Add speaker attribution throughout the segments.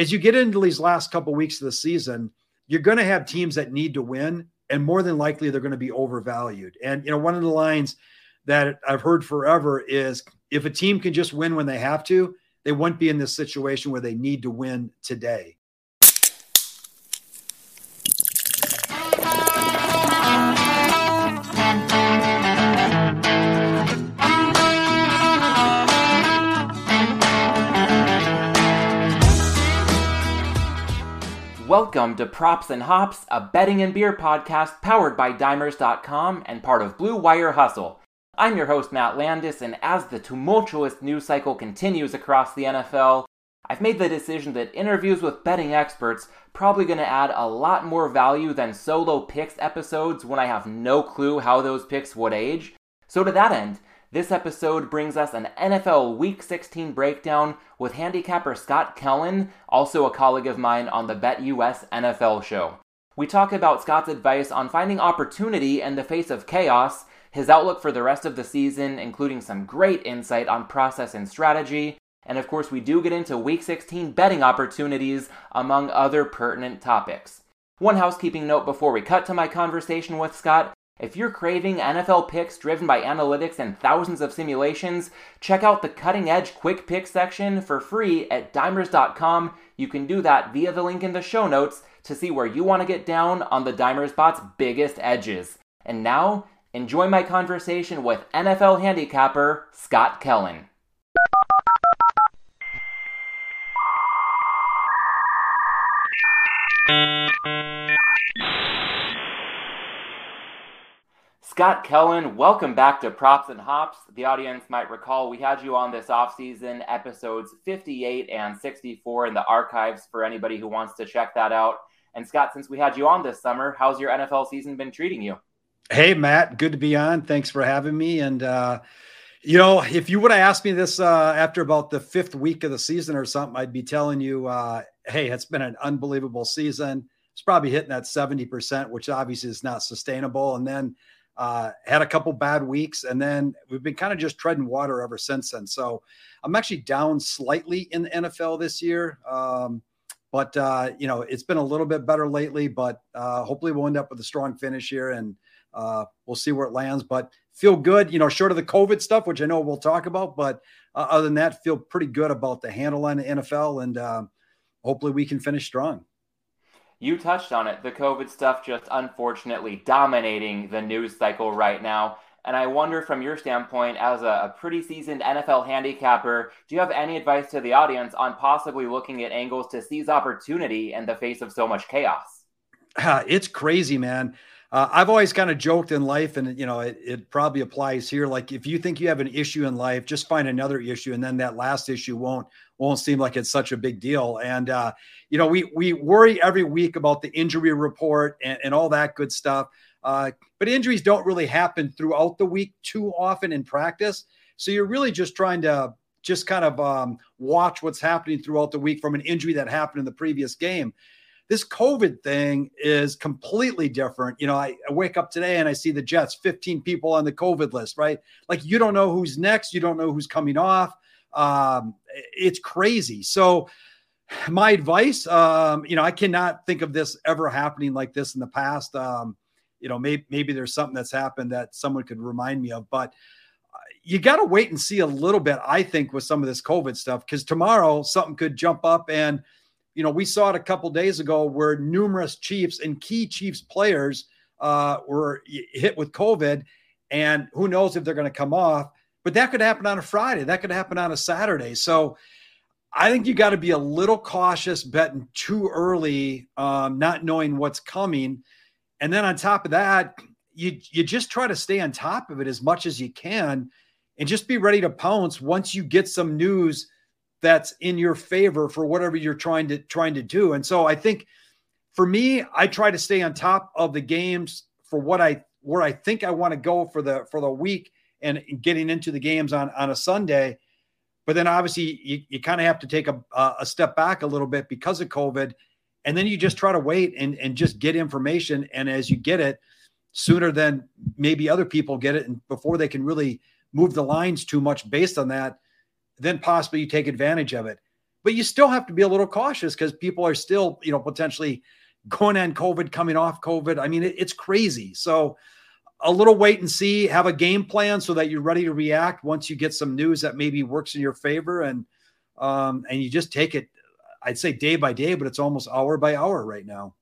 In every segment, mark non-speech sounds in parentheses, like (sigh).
Speaker 1: as you get into these last couple weeks of the season, you're going to have teams that need to win, and more than likely they're going to be overvalued. And you know, one of the lines that I've heard forever is if a team can just win when they have to, they wouldn't be in this situation where they need to win today.
Speaker 2: Welcome to Props and Hops, a betting and beer podcast powered by Dimers.com and part of Blue Wire Hustle. I'm your host, Matt Landis, and as the tumultuous news cycle continues across the NFL, I've made the decision that interviews with betting experts probably going to add a lot more value than solo picks episodes when I have no clue how those picks would age. So to that end, this episode brings us an NFL Week 16 breakdown with handicapper Scott Kellen, also a colleague of mine on the BetUS NFL show. We talk about Scott's advice on finding opportunity in the face of chaos, his outlook for the rest of the season, including some great insight on process and strategy, and of course, we do get into Week 16 betting opportunities, among other pertinent topics. One housekeeping note before we cut to my conversation with Scott if you're craving NFL picks driven by analytics and thousands of simulations, check out the cutting edge quick pick section for free at dimers.com. You can do that via the link in the show notes to see where you want to get down on the Dimers Bot's biggest edges. And now, enjoy my conversation with NFL handicapper Scott Kellen. Scott Kellen, welcome back to Props and Hops. The audience might recall we had you on this offseason, episodes 58 and 64 in the archives for anybody who wants to check that out. And Scott, since we had you on this summer, how's your NFL season been treating you?
Speaker 1: Hey, Matt, good to be on. Thanks for having me. And, uh, you know, if you would have asked me this uh, after about the fifth week of the season or something, I'd be telling you, uh, hey, it's been an unbelievable season. It's probably hitting that 70%, which obviously is not sustainable. And then, uh, had a couple bad weeks, and then we've been kind of just treading water ever since then. So I'm actually down slightly in the NFL this year. Um, but uh, you know, it's been a little bit better lately. But uh, hopefully, we'll end up with a strong finish here, and uh, we'll see where it lands. But feel good, you know, short of the COVID stuff, which I know we'll talk about. But uh, other than that, feel pretty good about the handle on the NFL, and uh, hopefully, we can finish strong.
Speaker 2: You touched on it. The COVID stuff just unfortunately dominating the news cycle right now. And I wonder, from your standpoint, as a, a, pretty seasoned NFL handicapper, do you have any advice to the audience on possibly looking at angles to seize opportunity in the face of so much chaos?
Speaker 1: It's crazy, man. Uh, I've always kind of joked in life, and you know, it, it probably applies here. Like, if you think you have an issue in life, just find another issue, and then that last issue won't won't seem like it's such a big deal. And uh, you know, we we worry every week about the injury report and, and all that good stuff. Uh, but injuries don't really happen throughout the week too often in practice. So you're really just trying to just kind of um, watch what's happening throughout the week from an injury that happened in the previous game. This COVID thing is completely different. You know, I, I, wake up today and I see the Jets, 15 people on the COVID list, right? Like you don't know who's next, you don't know who's coming off. Um, it's crazy. So, my advice, um, you know, I cannot think of this ever happening like this in the past. Um, you know, maybe maybe there's something that's happened that someone could remind me of, but uh, you got to wait and see a little bit. I think with some of this COVID stuff, because tomorrow something could jump up, and you know, we saw it a couple days ago where numerous Chiefs and key Chiefs players uh, were hit with COVID, and who knows if they're going to come off. But that could happen on a Friday. That could happen on a Saturday. So I think you got to be a little cautious betting too early, um, not knowing what's coming. And then on top of that, you you just try to stay on top of it as much as you can and just be ready to pounce once you get some news that's in your favor for whatever you're trying to trying to do. And so I think for me, I try to stay on top of the games for what I where I think I want to go for the for the week and getting into the games on on a Sunday. But then obviously you, you kind of have to take a, a step back a little bit because of COVID. And then you just try to wait and, and just get information. And as you get it sooner than maybe other people get it, and before they can really move the lines too much based on that, then possibly you take advantage of it. but you still have to be a little cautious because people are still, you know, potentially going on COVID, coming off COVID. I mean, it, it's crazy. So a little wait and see, have a game plan so that you're ready to react once you get some news that maybe works in your favor and um, and you just take it, I'd say day by day, but it's almost hour by hour right now.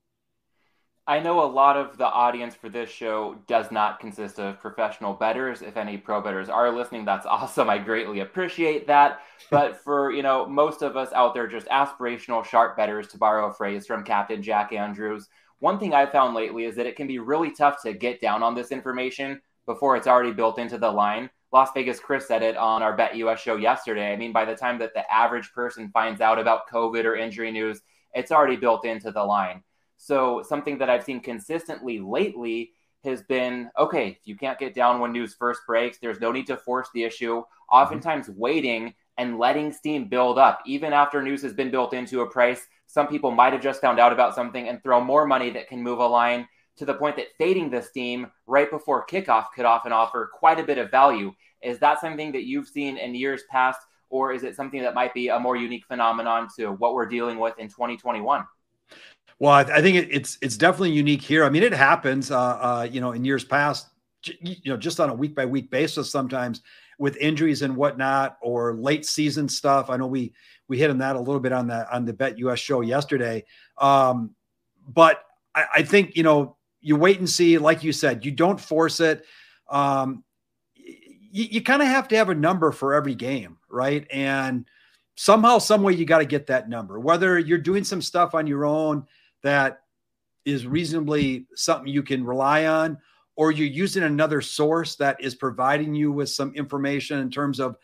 Speaker 2: I know a lot of the audience for this show does not consist of professional bettors. If any pro bettors are listening, that's (laughs) awesome. I greatly appreciate that. But (laughs) for, you know, most of us out there, just aspirational sharp bettors, to borrow a phrase from Captain Jack Andrews, one thing I've found lately is that it can be really tough to get down on this information before it's already built into the line. Las Vegas Chris said it on our BetUS show yesterday. I mean, by the time that the average person finds out about COVID or injury news, it's already built into the line. So something that I've seen consistently lately has been okay, if you can't get down when news first breaks, there's no need to force the issue. Oftentimes mm-hmm. waiting and letting steam build up, even after news has been built into a price. Some people might have just found out about something and throw more money that can move a line to the point that fading the steam right before kickoff could often offer quite a bit of value. Is that something that you've seen in years past, or is it something that might be a more unique phenomenon to what we're dealing with in 2021?
Speaker 1: Well, I, think it, it's it's definitely unique here. I mean, it happens, uh, uh, you know, in years past, you know, just on a week by week basis sometimes with injuries and whatnot or late season stuff. I know we we hit on that a little bit on the on the BetUS show yesterday. Um, but I, I think you know you wait and see. Like you said, you don't force it. Um, you, you kind of have to have a number for every game, right? And somehow, some way, you got to get that number. Whether you're doing some stuff on your own that is reasonably something you can rely on, or you're using another source that is providing you with some information in terms of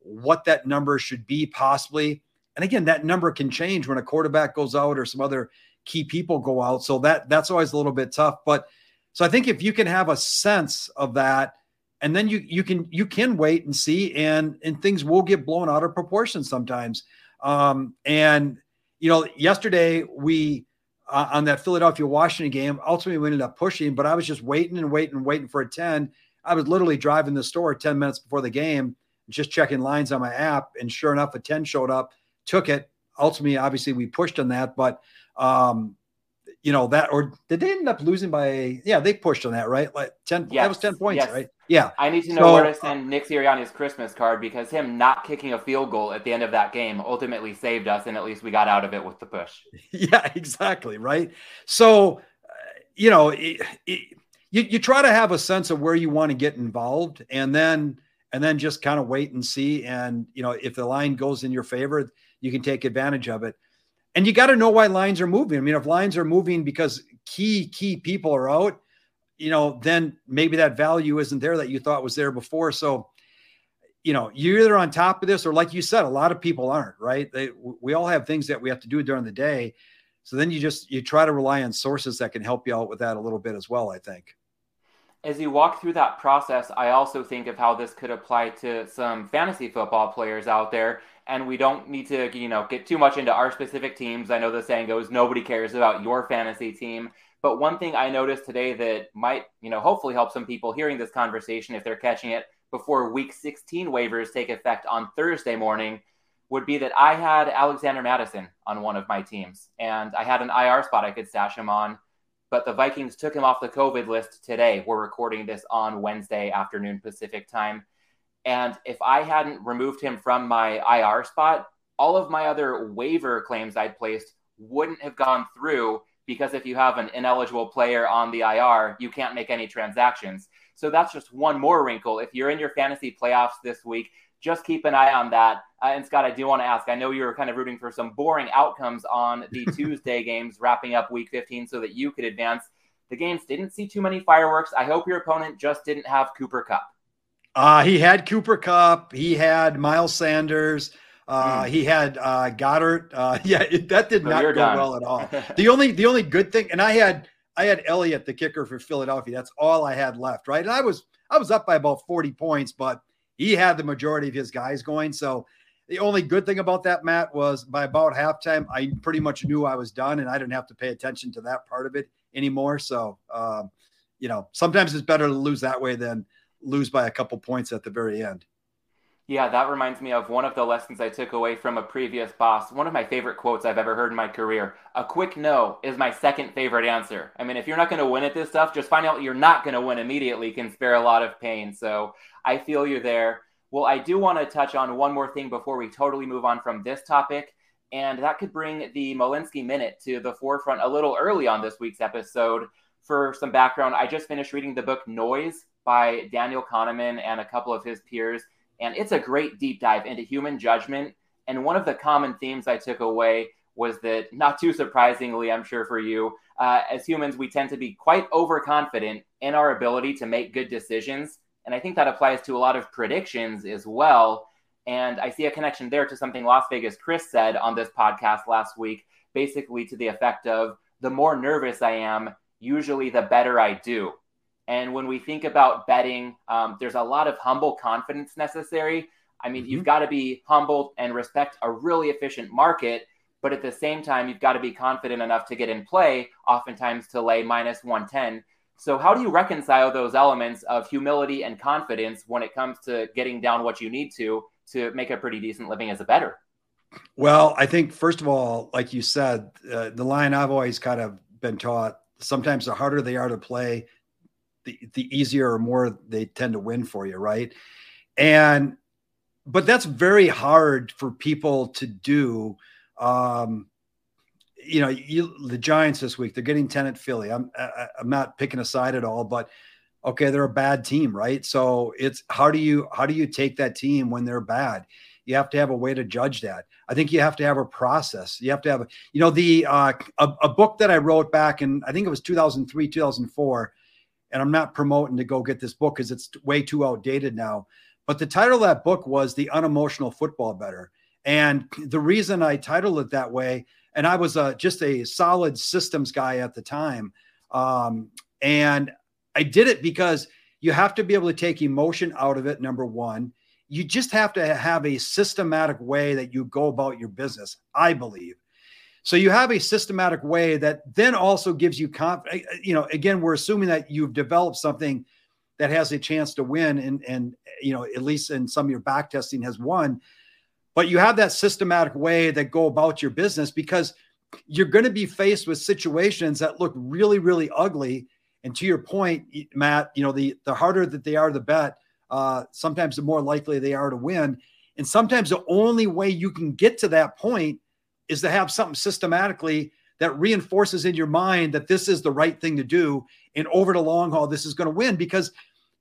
Speaker 1: what that number should be, possibly. And again, that number can change when a quarterback goes out or some other key people go out. So that that's always a little bit tough. But so I think if you can have a sense of that, and then you you can you can wait and see, and and things will get blown out of proportion sometimes. Um, and you know, yesterday we uh, on that Philadelphia Washington game. Ultimately, we ended up pushing, but I was just waiting and waiting and waiting for a 10. I was literally driving the store 10 minutes before the game, just checking lines on my app. And sure enough, a 10 showed up, took it. Ultimately, obviously, we pushed on that, but um, you know that or did they end up losing by yeah they pushed on that right like 10 yes. that was 10 points yes. right yeah
Speaker 2: i need to know so, where to send nick sirianni's christmas card because him not kicking a field goal at the end of that game ultimately saved us and at least we got out of it with the push (laughs)
Speaker 1: yeah exactly right so uh, you know it, it, you, you try to have a sense of where you want to get involved and then and then just kind of wait and see and you know if the line goes in your favor you can take advantage of it and you got to know why lines are moving. I mean, if lines are moving because key key people are out, you know, then maybe that value isn't there that you thought was there before. So, you know, you're either on top of this or, like you said, a lot of people aren't. Right? They, we all have things that we have to do during the day. So then you just you try to rely on sources that can help you out with that a little bit as well. I think
Speaker 2: as you walk through that process, I also think of how this could apply to some fantasy football players out there. And we don't need to, you know, get too much into our specific teams. I know the saying goes, nobody cares about your fantasy team. But one thing I noticed today that might, you know, hopefully help some people hearing this conversation if they're catching it before week 16 waivers take effect on Thursday morning would be that I had Alexander Mattison on one of my teams and I had an IR spot I could stash him on but the Vikings took him off the COVID list today. We're recording this on Wednesday afternoon Pacific time. And if I hadn't removed him from my IR spot, all of my other waiver claims I'd placed wouldn't have gone through because if you have an ineligible player on the IR, you can't make any transactions. So that's just one more wrinkle. If you're in your fantasy playoffs this week, just keep an eye on that. Uh, and Scott, I do want to ask. I know you were kind of rooting for some boring outcomes on (laughs) the Tuesday games, wrapping up Week 15, so that you could advance. The games didn't see too many fireworks. I hope your opponent just didn't have Cooper Kupp.
Speaker 1: Uh, he had Cooper Kupp. He had Miles Sanders. Uh, mm. He had uh, Goedert. Uh, (laughs) yeah, it, that did not go done. well at all. (laughs) the only the only good thing, and I had I had Elliott, the kicker for Philadelphia. That's all I had left, right? And I was I was up by about forty points, but he had the majority of his guys going. So the only good thing about that, Matt, was by about halftime, I pretty much knew I was done and I didn't have to pay attention to that part of it anymore. So, um, you know, sometimes it's better to lose that way than lose by a couple points at the very end.
Speaker 2: Yeah, that reminds me of one of the lessons I took away from a previous boss. One of my favorite quotes I've ever heard in my career. A quick no is my second favorite answer. I mean, if you're not going to win at this stuff, just find out you're not going to win immediately can spare a lot of pain. So I feel you there. Well, I do want to touch on one more thing before we totally move on from this topic. And that could bring the Molinsky Minute to the forefront a little early on this week's episode. For some background, I just finished reading the book Noise by Daniel Kahneman and a couple of his peers and it's a great deep dive into human judgment. And one of the common themes I took away was that, not too surprisingly, I'm sure for you, uh, as humans, we tend to be quite overconfident in our ability to make good decisions. And I think that applies to a lot of predictions as well. And I see a connection there to something Las Vegas Chris said on this podcast last week, basically to the effect of the more nervous I am, usually the better I do. And when we think about betting, um, there's a lot of humble confidence necessary. I mean, mm-hmm. you've got to be humble and respect a really efficient market, but at the same time, you've got to be confident enough to get in play, oftentimes to lay minus 110. So, how do you reconcile those elements of humility and confidence when it comes to getting down what you need to to make a pretty decent living as a bettor?
Speaker 1: Well, I think, first of all, like you said, uh, the line I've always kind of been taught sometimes the harder they are to play, the, the easier or more they tend to win for you, right? And but that's very hard for people to do. Um, you know, you, the Giants this week, they're getting 10 at Philly. I'm I, I'm not picking a side at all, but okay, they're a bad team, right? So it's how do you how do you take that team when they're bad? You have to have a way to judge that. I think you have to have a process. You have to have, a, you know, the uh, a, a book that I wrote back in I think it was 2003, 2004 and I'm not promoting to go get this book because it's way too outdated now. But the title of that book was The Unemotional Football Bettor. And the reason I titled it that way, and I was a, just a solid systems guy at the time. Um, and I did it because you have to be able to take emotion out of it, number one. You just have to have a systematic way that you go about your business, I believe. So you have a systematic way that then also gives you confidence. Eh, eh, you know, again, we're assuming that you've developed something that has a chance to win, and and eh, you know, at least in some of your back testing has won. But you have that systematic way that go about your business because you're going to be faced with situations that look really, really ugly. And to your point, Matt, you know, the the harder that they are to bet, uh, sometimes the more likely they are to win. And sometimes the only way you can get to that point is to have something systematically that reinforces in your mind that this is the right thing to do. And over the long haul, this is going to win. Because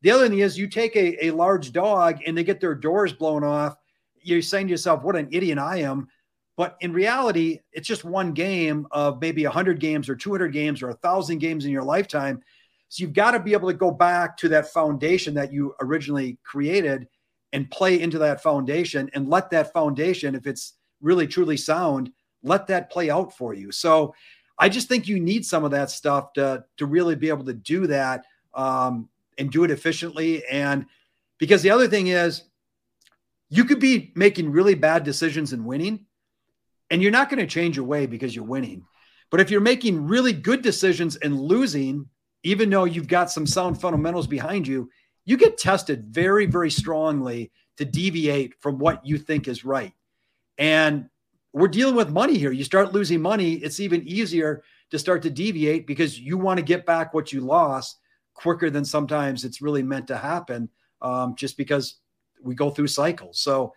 Speaker 1: the other thing is, you take a, a large dog and they get their doors blown off. You're saying to yourself, what an idiot I am. But in reality, it's just one game of maybe 100 games or 200 games or 1,000 games in your lifetime. So you've got to be able to go back to that foundation that you originally created and play into that foundation and let that foundation, if it's really truly sound, let that play out for you. So I just think you need some of that stuff to to really be able to do that um, and do it efficiently. And because the other thing is, you could be making really bad decisions and winning, and you're not going to change your way because you're winning. But if you're making really good decisions and losing, even though you've got some sound fundamentals behind you, you get tested very, very strongly to deviate from what you think is right. And we're dealing with money here. You start losing money, it's even easier to start to deviate because you want to get back what you lost quicker than sometimes it's really meant to happen um, just because we go through cycles. So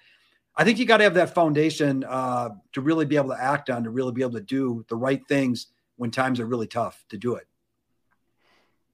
Speaker 1: I think you got to have that foundation uh, to really be able to act on, to really be able to do the right things when times are really tough to do it.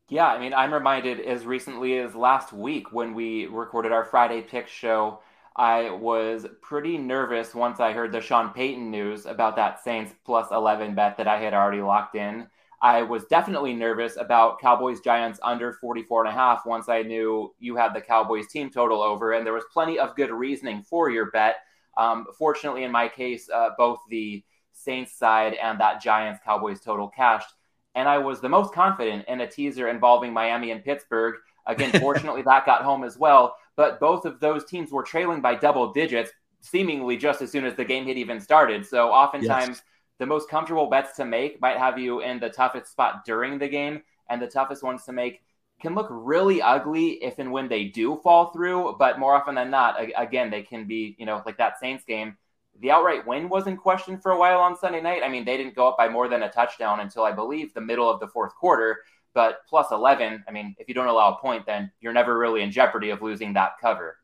Speaker 2: Yeah, I mean, I'm reminded as recently as last week when we recorded our Friday pick show I was pretty nervous once I heard the Sean Payton news about that Saints plus 11 bet that I had already locked in. I was definitely nervous about Cowboys Giants under 44 and a half once I knew you had the Cowboys team total over, and there was plenty of good reasoning for your bet. Um, fortunately, in my case, uh, both the Saints side and that Giants Cowboys total cashed, and I was the most confident in a teaser involving Miami and Pittsburgh. Again, (laughs) fortunately, that got home as well but both of those teams were trailing by double digits seemingly just as soon as the game had even started. So oftentimes yes. the most comfortable bets to make might have you in the toughest spot during the game and the toughest ones to make can look really ugly if and when they do fall through. But more often than not, again, they can be, you know, like that Saints game. The outright win was in question for a while on Sunday night. I mean, they didn't go up by more than a touchdown until I believe the middle of the fourth quarter. But plus 11, I mean, if you don't allow a point, then you're never really in jeopardy of losing that cover.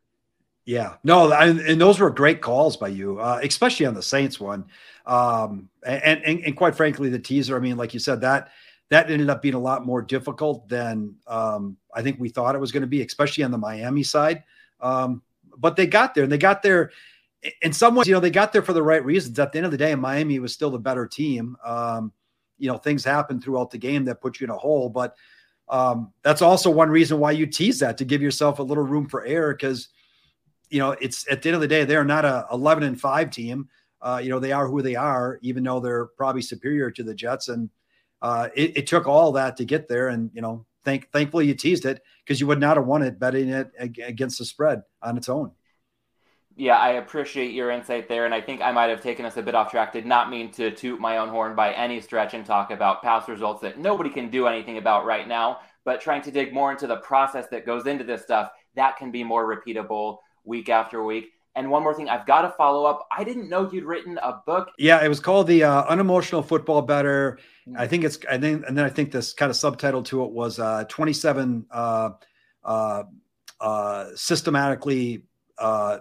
Speaker 1: Yeah, no, and, and those were great calls by you, uh, especially on the Saints one. Um, and, and, and quite frankly, the teaser. I mean, like you said, that that ended up being a lot more difficult than um, I think we thought it was going to be, especially on the Miami side. Um, but they got there, and they got there in some ways. You know, they got there for the right reasons. At the end of the day, Miami was still the better team. Um, you know, things happen throughout the game that put you in a hole, but um, that's also one reason why you tease that to give yourself a little room for error because you know it's at the end of the day they're not a 11 and 5 team uh, you know they are who they are even though they're probably superior to the jets and uh, it, it, took all that to get there. And, you know, thank, thankfully you teased it because you would not have won it betting it against the spread on its own.
Speaker 2: Yeah, I appreciate your insight there. And I think I might have taken us a bit off track. Did not mean to toot my own horn by any stretch and talk about past results that nobody can do anything about right now. But trying to dig more into the process that goes into this stuff, that can be more repeatable week after week. And one more thing, I've got to follow up. I didn't know you'd written a book.
Speaker 1: Yeah, it was called the uh, Unemotional Football Bettor. Mm-hmm. I think it's, I think, and then I think this kind of subtitle to it was uh, 27 uh, uh, uh, systematically uh,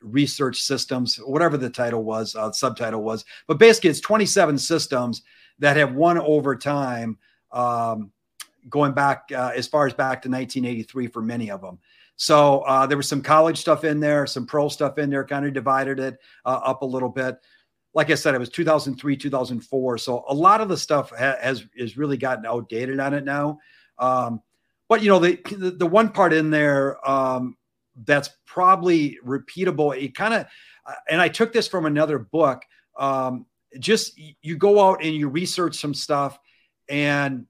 Speaker 1: research systems, whatever the title was, uh, subtitle was. But basically, it's 27 systems that have won over time, um, going back uh, as far as back to 1983 for many of them. So uh, there was some college stuff in there, some pro stuff in there, kind of divided it uh, up a little bit. Like I said, it was 2003, 2004. So a lot of the stuff ha- has is really gotten outdated on it now. Um, but you know, the, the, the one part in there um, that's probably repeatable. It kind of, uh, and I took this from another book. Um, just you go out and you research some stuff, and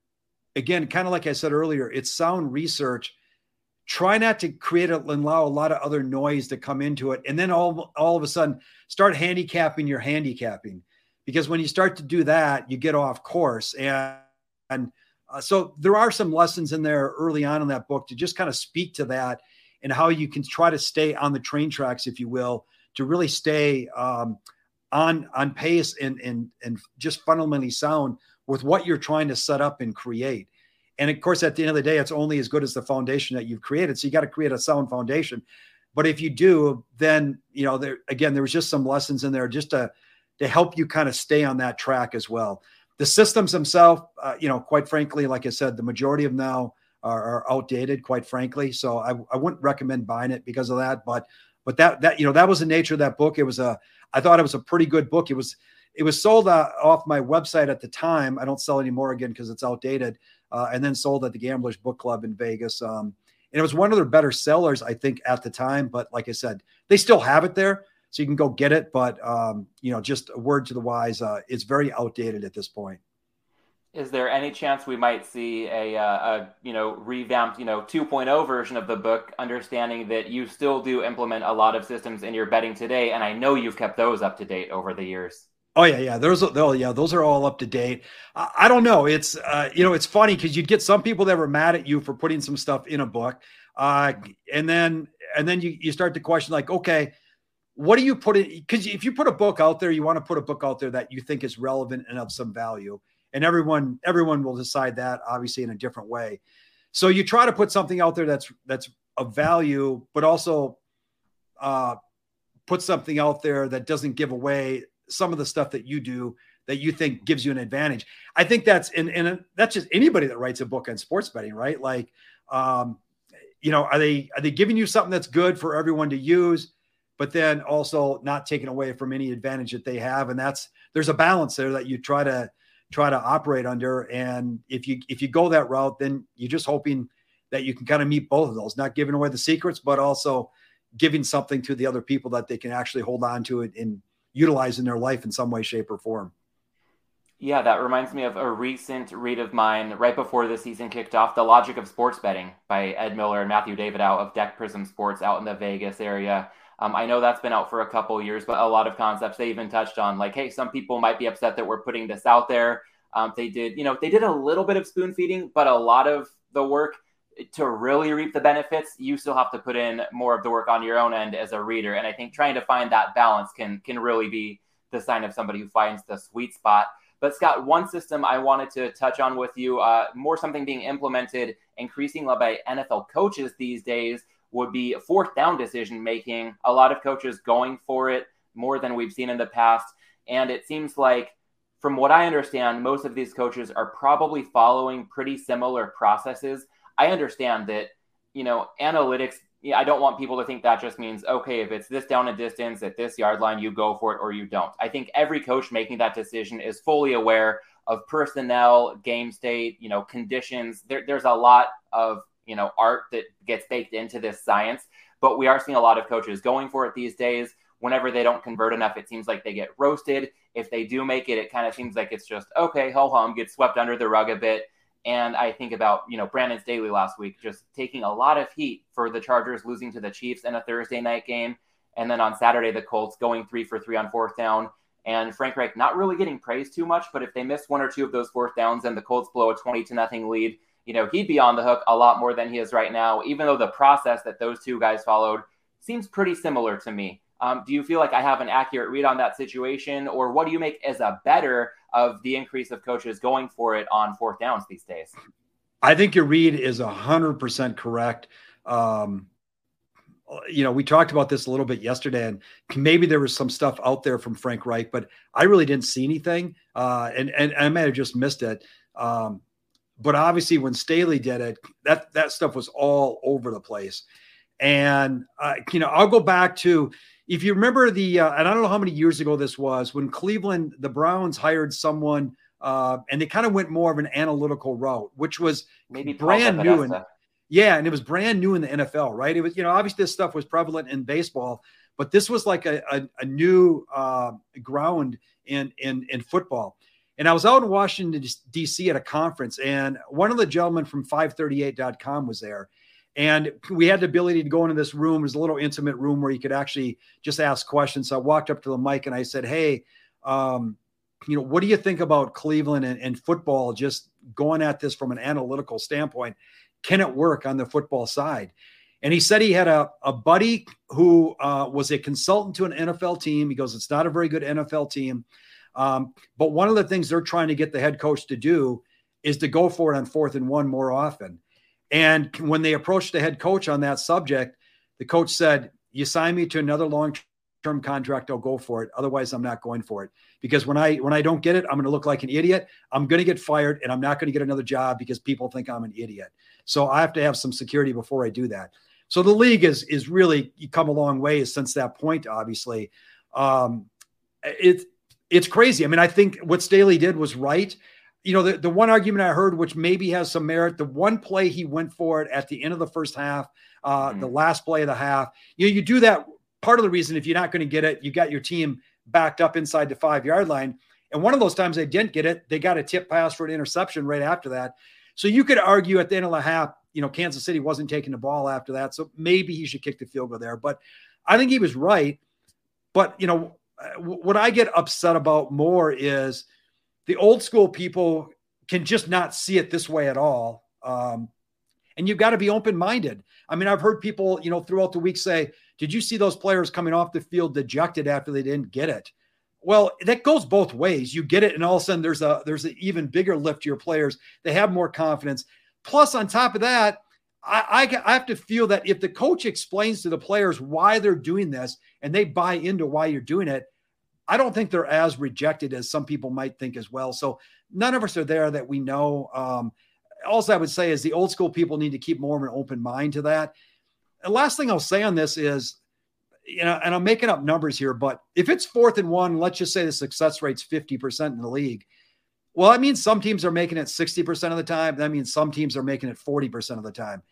Speaker 1: again, kind of like I said earlier, it's sound research try not to create a, allow a lot of other noise to come into it and then all, all of a sudden start handicapping your handicapping because when you start to do that you get off course and, and uh, so there are some lessons in there early on in that book to just kind of speak to that and how you can try to stay on the train tracks if you will to really stay um, on on pace and and and just fundamentally sound with what you're trying to set up and create and of course, at the end of the day, it's only as good as the foundation that you've created. So you got to create a sound foundation. But if you do, then you know there again, there was just some lessons in there just to to help you kind of stay on that track as well. The systems themselves, uh, you know, quite frankly, like I said, the majority of now are, are outdated, quite frankly. So I, I wouldn't recommend buying it because of that. But but that that you know that was the nature of that book. It was a I thought it was a pretty good book. It was it was sold uh, off my website at the time. I don't sell anymore again because it's outdated uh, and then sold at the Gamblers Book Club in Vegas. Um, and it was one of their better sellers, I think, at the time. But like I said, they still have it there, so you can go get it. But um, you know, just a word to the wise, uh, it's very outdated at this point.
Speaker 2: Is there any chance we might see a, uh, a you know revamped you know 2.0 version of the book, understanding that you still do implement a lot of systems in your betting today, and I know you've kept those up to date over the years.
Speaker 1: Oh yeah, yeah. Those, oh yeah, those are all up to date. I, I don't know. It's uh, you know, it's funny because you'd get some people that were mad at you for putting some stuff in a book, uh, and then and then you you start to question like, okay, what do you put in? Because if you put a book out there, you want to put a book out there that you think is relevant and of some value, and everyone everyone will decide that obviously in a different way. So you try to put something out there that's that's of value, but also uh, put something out there that doesn't give away some of the stuff that you do that you think gives you an advantage. I think that's and and that's just anybody that writes a book on sports betting, right? Like, um, you know, are they are they giving you something that's good for everyone to use, but then also not taking away from any advantage that they have? And that's there's a balance there that you try to try to operate under. And if you if you go that route, then you're just hoping that you can kind of meet both of those, not giving away the secrets, but also giving something to the other people that they can actually hold on to it and utilize in their life in some way, shape, or form.
Speaker 2: Yeah, that reminds me of a recent read of mine right before the season kicked off The Logic of Sports Betting by Ed Miller and Matthew Davidow out of Deck Prism Sports out in the Vegas area. Um, I know that's been out for a couple years, but a lot of concepts they even touched on, like, hey, some people might be upset that we're putting this out there. Um, they did, you know, they did a little bit of spoon feeding, but a lot of the work to really reap the benefits, you still have to put in more of the work on your own end as a reader. And I think trying to find that balance can can really be the sign of somebody who finds the sweet spot. But Scott, one system I wanted to touch on with you, uh, more something being implemented increasingly by NFL coaches these days, would be fourth down decision making. A lot of coaches going for it more than we've seen in the past. And it seems like, from what I understand, most of these coaches are probably following pretty similar processes. I understand that, you know, analytics I don't want people to think that just means okay, if it's this down a distance at this yard line, you go for it or you don't. I think every coach making that decision is fully aware of personnel, game state, you know, conditions. There, there's a lot of you know art that gets baked into this science, but we are seeing a lot of coaches going for it these days. Whenever they don't convert enough, it seems like they get roasted. If they do make it, it kind of seems like it's just okay, ho hum, get swept under the rug a bit and I think about, you know, Brandon Staley last week just taking a lot of heat for the Chargers losing to the Chiefs in a Thursday night game. And then on Saturday, the Colts going three for three on fourth down. And Frank Reich not really getting praised too much, but if they miss one or two of those fourth downs and the Colts blow a 20 to nothing lead, you know, he'd be on the hook a lot more than he is right now, even though the process that those two guys followed seems pretty similar to me. Um, do you feel like I have an accurate read on that situation, or what do you make as a bettor of the increase of coaches going for it on fourth downs these days?
Speaker 1: I think your read is hundred percent correct. Um, you know, we talked about this a little bit yesterday, and maybe there was some stuff out there from Frank Reich, but I really didn't see anything, uh, and and I may have just missed it. Um, but obviously, when Staley did it, that that stuff was all over the place. And uh, you know, I'll go back to if you remember the, uh, and I don't know how many years ago this was, when Cleveland, the Browns hired someone, uh, and they kind of went more of an analytical route, which was maybe brand new. And, yeah, and it was brand new in the NFL, right? It was, you know, obviously this stuff was prevalent in baseball, but this was like a, a, a new uh, ground in, in in football. And I was out in Washington D.C. at a conference, and one of the gentlemen from 538.com was there. And we had the ability to go into this room. It was a little intimate room where you could actually just ask questions. So I walked up to the mic and I said, Hey, um, you know, what do you think about Cleveland and, and, football just going at this from an analytical standpoint? Can it work on the football side? And he said he had a, a buddy who uh, was a consultant to an NFL team. He goes, It's not a very good NFL team. Um, but one of the things they're trying to get the head coach to do is to go for it on fourth and one more often. And when they approached the head coach on that subject, the coach said, You sign me to another long term contract, I'll go for it. Otherwise, I'm not going for it. Because when I when I don't get it, I'm going to look like an idiot. I'm going to get fired and I'm not going to get another job because people think I'm an idiot. So I have to have some security before I do that. So the league is is really come a long way since that point, obviously. Um, it, it's crazy. I mean, I think what Staley did was right you know, the, the one argument I heard, which maybe has some merit, the one play he went for it at the end of the first half, uh, mm-hmm. the last play of the half, you know, you do that. Part of the reason, if you're not going to get it, you got your team backed up inside the five yard line. And one of those times they didn't get it, they got a tip pass for an interception right after that. So you could argue at the end of the half, you know, Kansas City wasn't taking the ball after that. So maybe he should kick the field goal there. But I think he was right. But, you know, what I get upset about more is – the old school people can just not see it this way at all. Um, and you've got to be open minded. I mean, I've heard people, you know, throughout the week say, Did you see those players coming off the field dejected after they didn't get it? Well, that goes both ways. You get it, and all of a sudden there's a there's an even bigger lift to your players. They have more confidence. Plus, on top of that, I, I, I have to feel that if the coach explains to the players why they're doing this and they buy into why you're doing it, I don't think they're as rejected as some people might think as well. So none of us are there that we know. Um, also, I would say is the old school people need to keep more of an open mind to that. The last thing I'll say on this is, you know, and I'm making up numbers here, but if it's fourth and one, let's just say the success rate's 50% in the league. Well, that means some teams are making it 60% of the time. That means some teams are making it 40% of the time.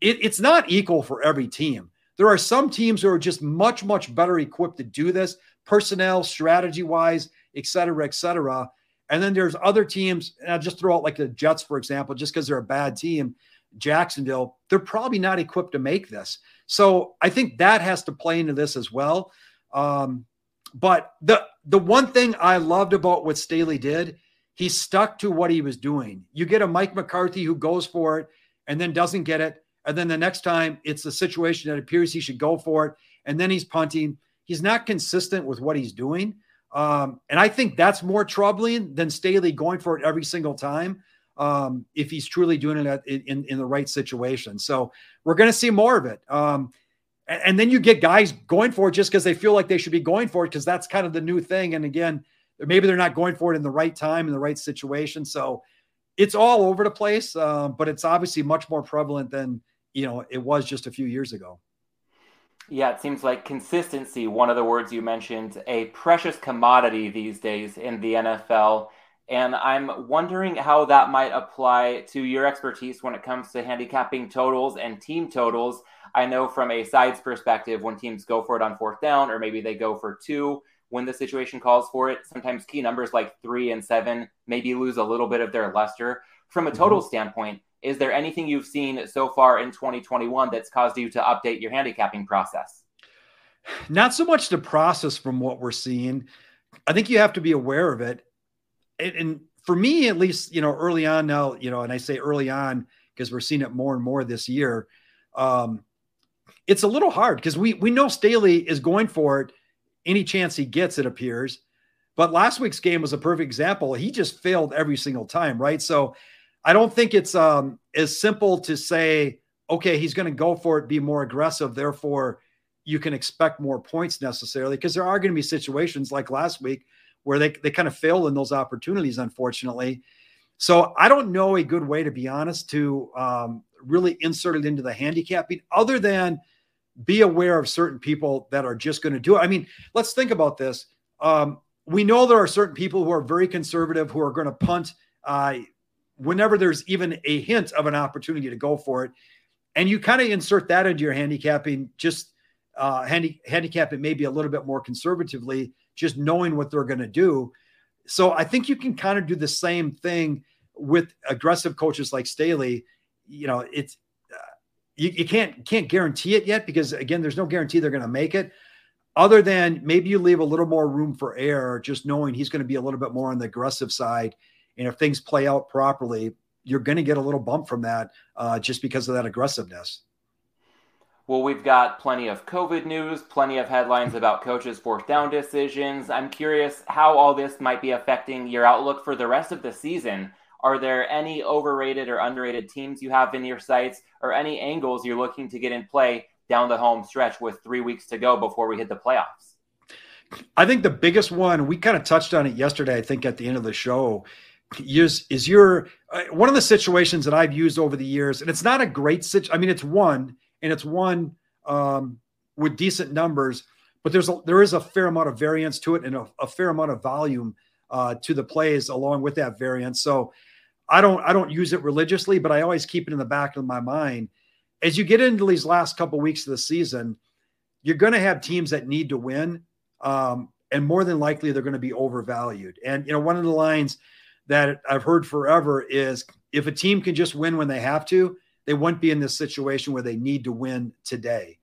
Speaker 1: It, it's not equal for every team. There are some teams who are just much, much better equipped to do this personnel, strategy wise, et cetera, et cetera. And then there's other teams, and I'll just throw out like the Jets, for example, just because they're a bad team, Jacksonville, they're probably not equipped to make this. So I think that has to play into this as well. Um, but the the one thing I loved about what Staley did, he stuck to what he was doing. You get a Mike McCarthy who goes for it, and then doesn't get it. And then the next time it's a situation that appears he should go for it. And then he's punting. He's not consistent with what he's doing. Um, and I think that's more troubling than Staley going for it every single time um, if he's truly doing it at, in, in the right situation. So we're going to see more of it. Um, and, and, then you get guys going for it just because they feel like they should be going for it because that's kind of the new thing. And again, maybe they're not going for it in the right time in the right situation. So it's all over the place, uh, but it's obviously much more prevalent than you know it was just a few years ago.
Speaker 2: Yeah, it seems like consistency, one of the words you mentioned, a precious commodity these days in the NFL. And I'm wondering how that might apply to your expertise when it comes to handicapping totals and team totals. I know from a sides perspective, when teams go for it on fourth down, or maybe they go for two when the situation calls for it, sometimes key numbers like three and seven maybe lose a little bit of their luster. From a total mm-hmm. standpoint, is there anything you've seen so far in 2021 that's caused you to update your handicapping process?
Speaker 1: Not so much the process from what we're seeing. I think you have to be aware of it. And, and for me, at least, you know, early on now, you know, and I say early on because we're seeing it more and more this year. Um, it's a little hard because we we know Staley is going for it any chance he gets, it appears. But last week's game was a perfect example. He just failed every single time, right? So I don't think it's um, as simple to say, okay, he's going to go for it, be more aggressive. Therefore, you can expect more points necessarily because there are going to be situations like last week where they, they kind of fail in those opportunities, unfortunately. So I don't know a good way, to be honest, to um, really insert it into the handicapping other than be aware of certain people that are just going to do it. I mean, let's think about this. Um, we know there are certain people who are very conservative who are going to punt uh, whenever there's even a hint of an opportunity to go for it. And you kind of insert that into your handicapping, just uh, handy, handicap it maybe a little bit more conservatively, just knowing what they're going to do. So I think you can kind of do the same thing with aggressive coaches like Staley. You know, it's you, you can't can't guarantee it yet because again, there's no guarantee they're going to make it. Other than maybe you leave a little more room for error, just knowing he's going to be a little bit more on the aggressive side and if things play out properly, you're going to get a little bump from that uh, just because of that aggressiveness.
Speaker 2: Well, we've got plenty of COVID news, plenty of headlines about coaches' fourth down decisions. I'm curious how all this might be affecting your outlook for the rest of the season. Are there any overrated or underrated teams you have in your sights, or any angles you're looking to get in play down the home stretch with three weeks to go before we hit the playoffs?
Speaker 1: I think the biggest one, we kind of touched on it yesterday, I think, at the end of the show, is is your uh, one of the situations that I've used over the years, and it's not a great situation. I mean, it's one, and it's one um, with decent numbers, but there's a, there is a fair amount of variance to it and a, a fair amount of volume uh, to the plays along with that variance. So I don't I don't use it religiously, but I always keep it in the back of my mind. As you get into these last couple of weeks of the season, you're going to have teams that need to win, um, and more than likely they're going to be overvalued. And you know, one of the lines that I've heard forever is if a team can just win when they have to, they wouldn't be in this situation where they need to win today.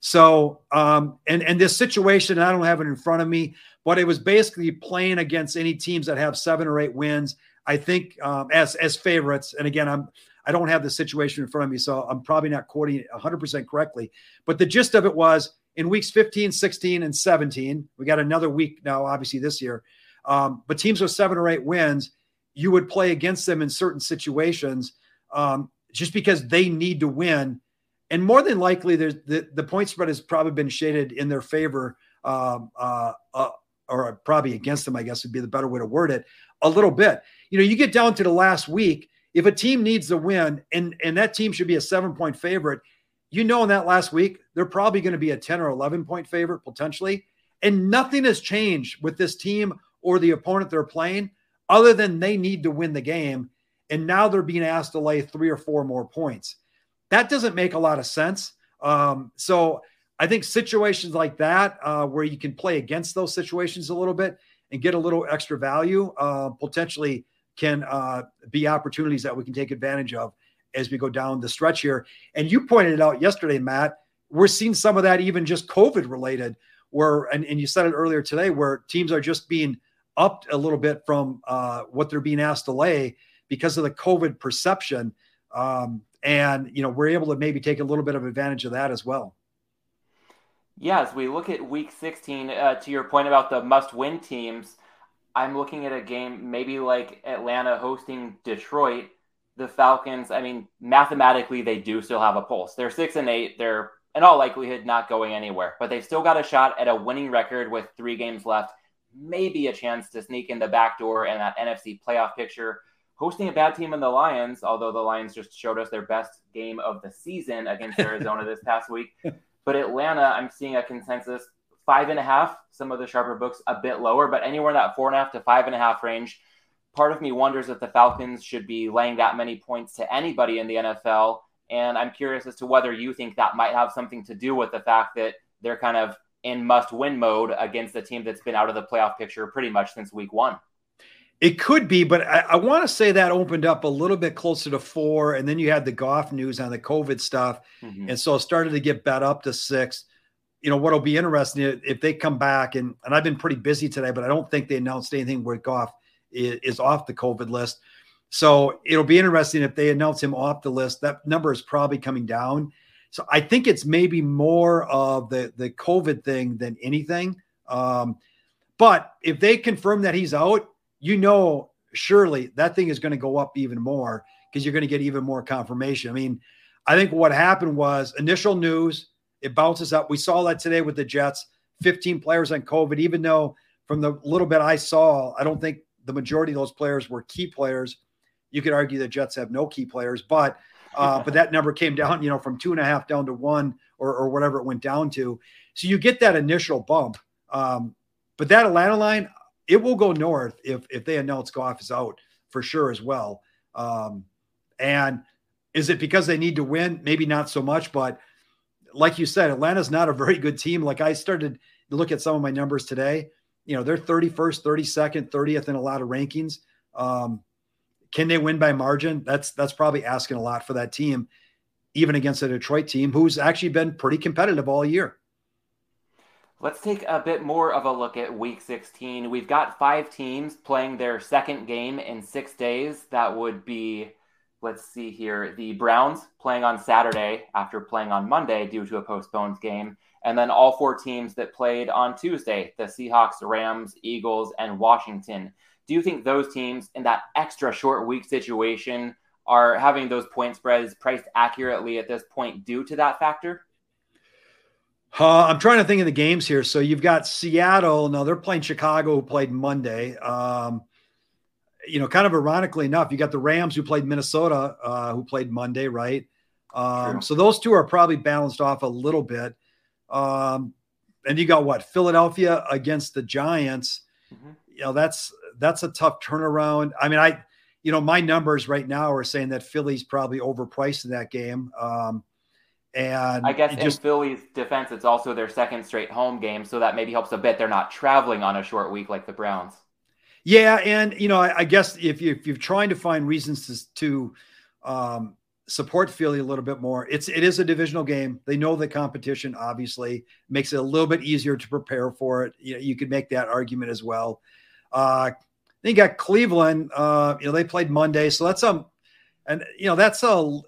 Speaker 1: So, um, and and this situation, I don't have it in front of me, but it was basically playing against any teams that have seven or eight wins. I think um, as as favorites. And again, I'm I don't have the situation in front of me, so I'm probably not quoting it 100% correctly. But the gist of it was in weeks 15, 16, and 17. We got another week now, obviously this year. Um, but teams with seven or eight wins you would play against them in certain situations um, just because they need to win. And more than likely, the, the point spread has probably been shaded in their favor, um, uh, uh, or probably against them, I guess would be the better way to word it, a little bit. You know, you get down to the last week, if a team needs to win and, and that team should be a seven point favorite, you know, in that last week, they're probably going to be a 10 or 11 point favorite potentially. And nothing has changed with this team or the opponent they're playing other than they need to win the game. And now they're being asked to lay three or four more points. That doesn't make a lot of sense. Um, so I think situations like that, uh, where you can play against those situations a little bit and get a little extra value, uh, potentially can uh, be opportunities that we can take advantage of as we go down the stretch here. And you pointed it out yesterday, Matt. We're seeing some of that even just COVID related, where, and, and you said it earlier today, where teams are just being upped a little bit from uh, what they're being asked to lay because of the COVID perception. Um, and you know we're able to maybe take a little bit of advantage of that as well.
Speaker 2: Yeah, as we look at Week 16, uh, to your point about the must-win teams, I'm looking at a game maybe like Atlanta hosting Detroit. The Falcons, I mean, mathematically they do still have a pulse. They're six and eight. They're in all likelihood not going anywhere, but they've still got a shot at a winning record with three games left. Maybe a chance to sneak in the back door and that NFC playoff picture hosting a bad team in the Lions, although the Lions just showed us their best game of the season against (laughs) Arizona this past week. But Atlanta, I'm seeing a consensus five and a half. Some of the sharper books a bit lower, but anywhere in that four and a half to five and a half range. Part of me wonders if the Falcons should be laying that many points to anybody in the NFL. And I'm curious as to whether you think that might have something to do with the fact that they're kind of in must win mode against a team that's been out of the playoff picture pretty much since week one.
Speaker 1: It could be, but I, I want to say that opened up a little bit closer to four, and then you had the Goff news on the COVID stuff, mm-hmm. and so it started to get bet up to six. You know what'll be interesting if they come back, and and I've been pretty busy today, but I don't think they announced anything where Goff is, off the COVID list. So it'll be interesting if they announce him off the list. That number is probably coming down. So I think it's maybe more of the the COVID thing than anything. Um, but if they confirm that he's out, you know, surely that thing is going to go up even more because you're going to get even more confirmation. I mean, I think what happened was initial news, it bounces up. We saw that today with the Jets, 15 players on COVID, even though from the little bit I saw, I don't think the majority of those players were key players. You could argue the Jets have no key players, but uh, but that number came down, you know, from two and a half down to one or, or whatever it went down to. So you get that initial bump. Um, but that Atlanta line, it will go north if if they announce Goff is out for sure as well. Um, and is it because they need to win? Maybe not so much, but like you said, Atlanta's not a very good team. Like I started to look at some of my numbers today. You know, they're 31st, 32nd, 30th in a lot of rankings. Um, can they win by margin? That's that's probably asking a lot for that team, even against a Detroit team who's actually been pretty competitive all year.
Speaker 2: Let's take a bit more of a look at week 16. We've got five teams playing their second game in six days. That would be, let's see here, the Browns playing on Saturday after playing on Monday due to a postponed game. And then all four teams that played on Tuesday the Seahawks, Rams, Eagles, and Washington. Do you think those teams in that extra short week situation are having those point spreads priced accurately at this point due to that factor?
Speaker 1: Uh, I'm trying to think of the games here. So you've got Seattle. Now they're playing Chicago, who played Monday. Um, you know, kind of ironically enough, you got the Rams who played Minnesota, uh, who played Monday, right? Um, so those two are probably balanced off a little bit. Um, and you got what Philadelphia against the Giants. Mm-hmm. You know, that's that's a tough turnaround. I mean, I, you know, my numbers right now are saying that Philly's probably overpriced in that game. Um, and
Speaker 2: I guess in just, Philly's defense, it's also their second straight home game, so that maybe helps a bit. They're not traveling on a short week like the Browns.
Speaker 1: Yeah, and you know, I, I guess if you if you're trying to find reasons to, to um, support Philly a little bit more, it's it is a divisional game. They know the competition obviously makes it a little bit easier to prepare for it. You, know, you could make that argument as well. Uh, then you got Cleveland. Uh, you know, they played Monday, so that's um, and you know that's a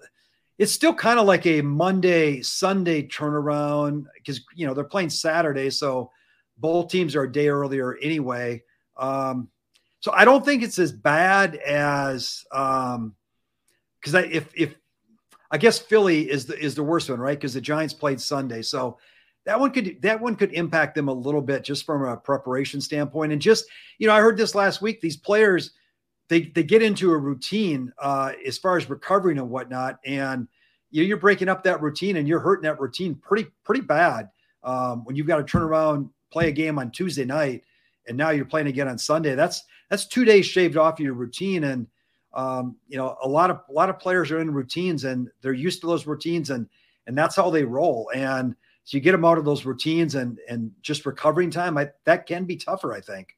Speaker 1: it's still kind of like a Monday, Sunday turnaround because you know they're playing Saturday, so both teams are a day earlier anyway. Um, so I don't think it's as bad as um, because I if if I guess Philly is the is the worst one, right? Because the Giants played Sunday, so that one could that one could impact them a little bit just from a preparation standpoint. And just you know, I heard this last week. These players they they get into a routine uh, as far as recovering and whatnot, and you know, you're breaking up that routine and you're hurting that routine pretty pretty bad um, when you've got to turn around play a game on Tuesday night and now you're playing again on Sunday. That's that's two days shaved off your routine, and um, you know a lot of a lot of players are in routines and they're used to those routines and and that's how they roll. And so you get them out of those routines and and just recovering time. I, that can be tougher, I think.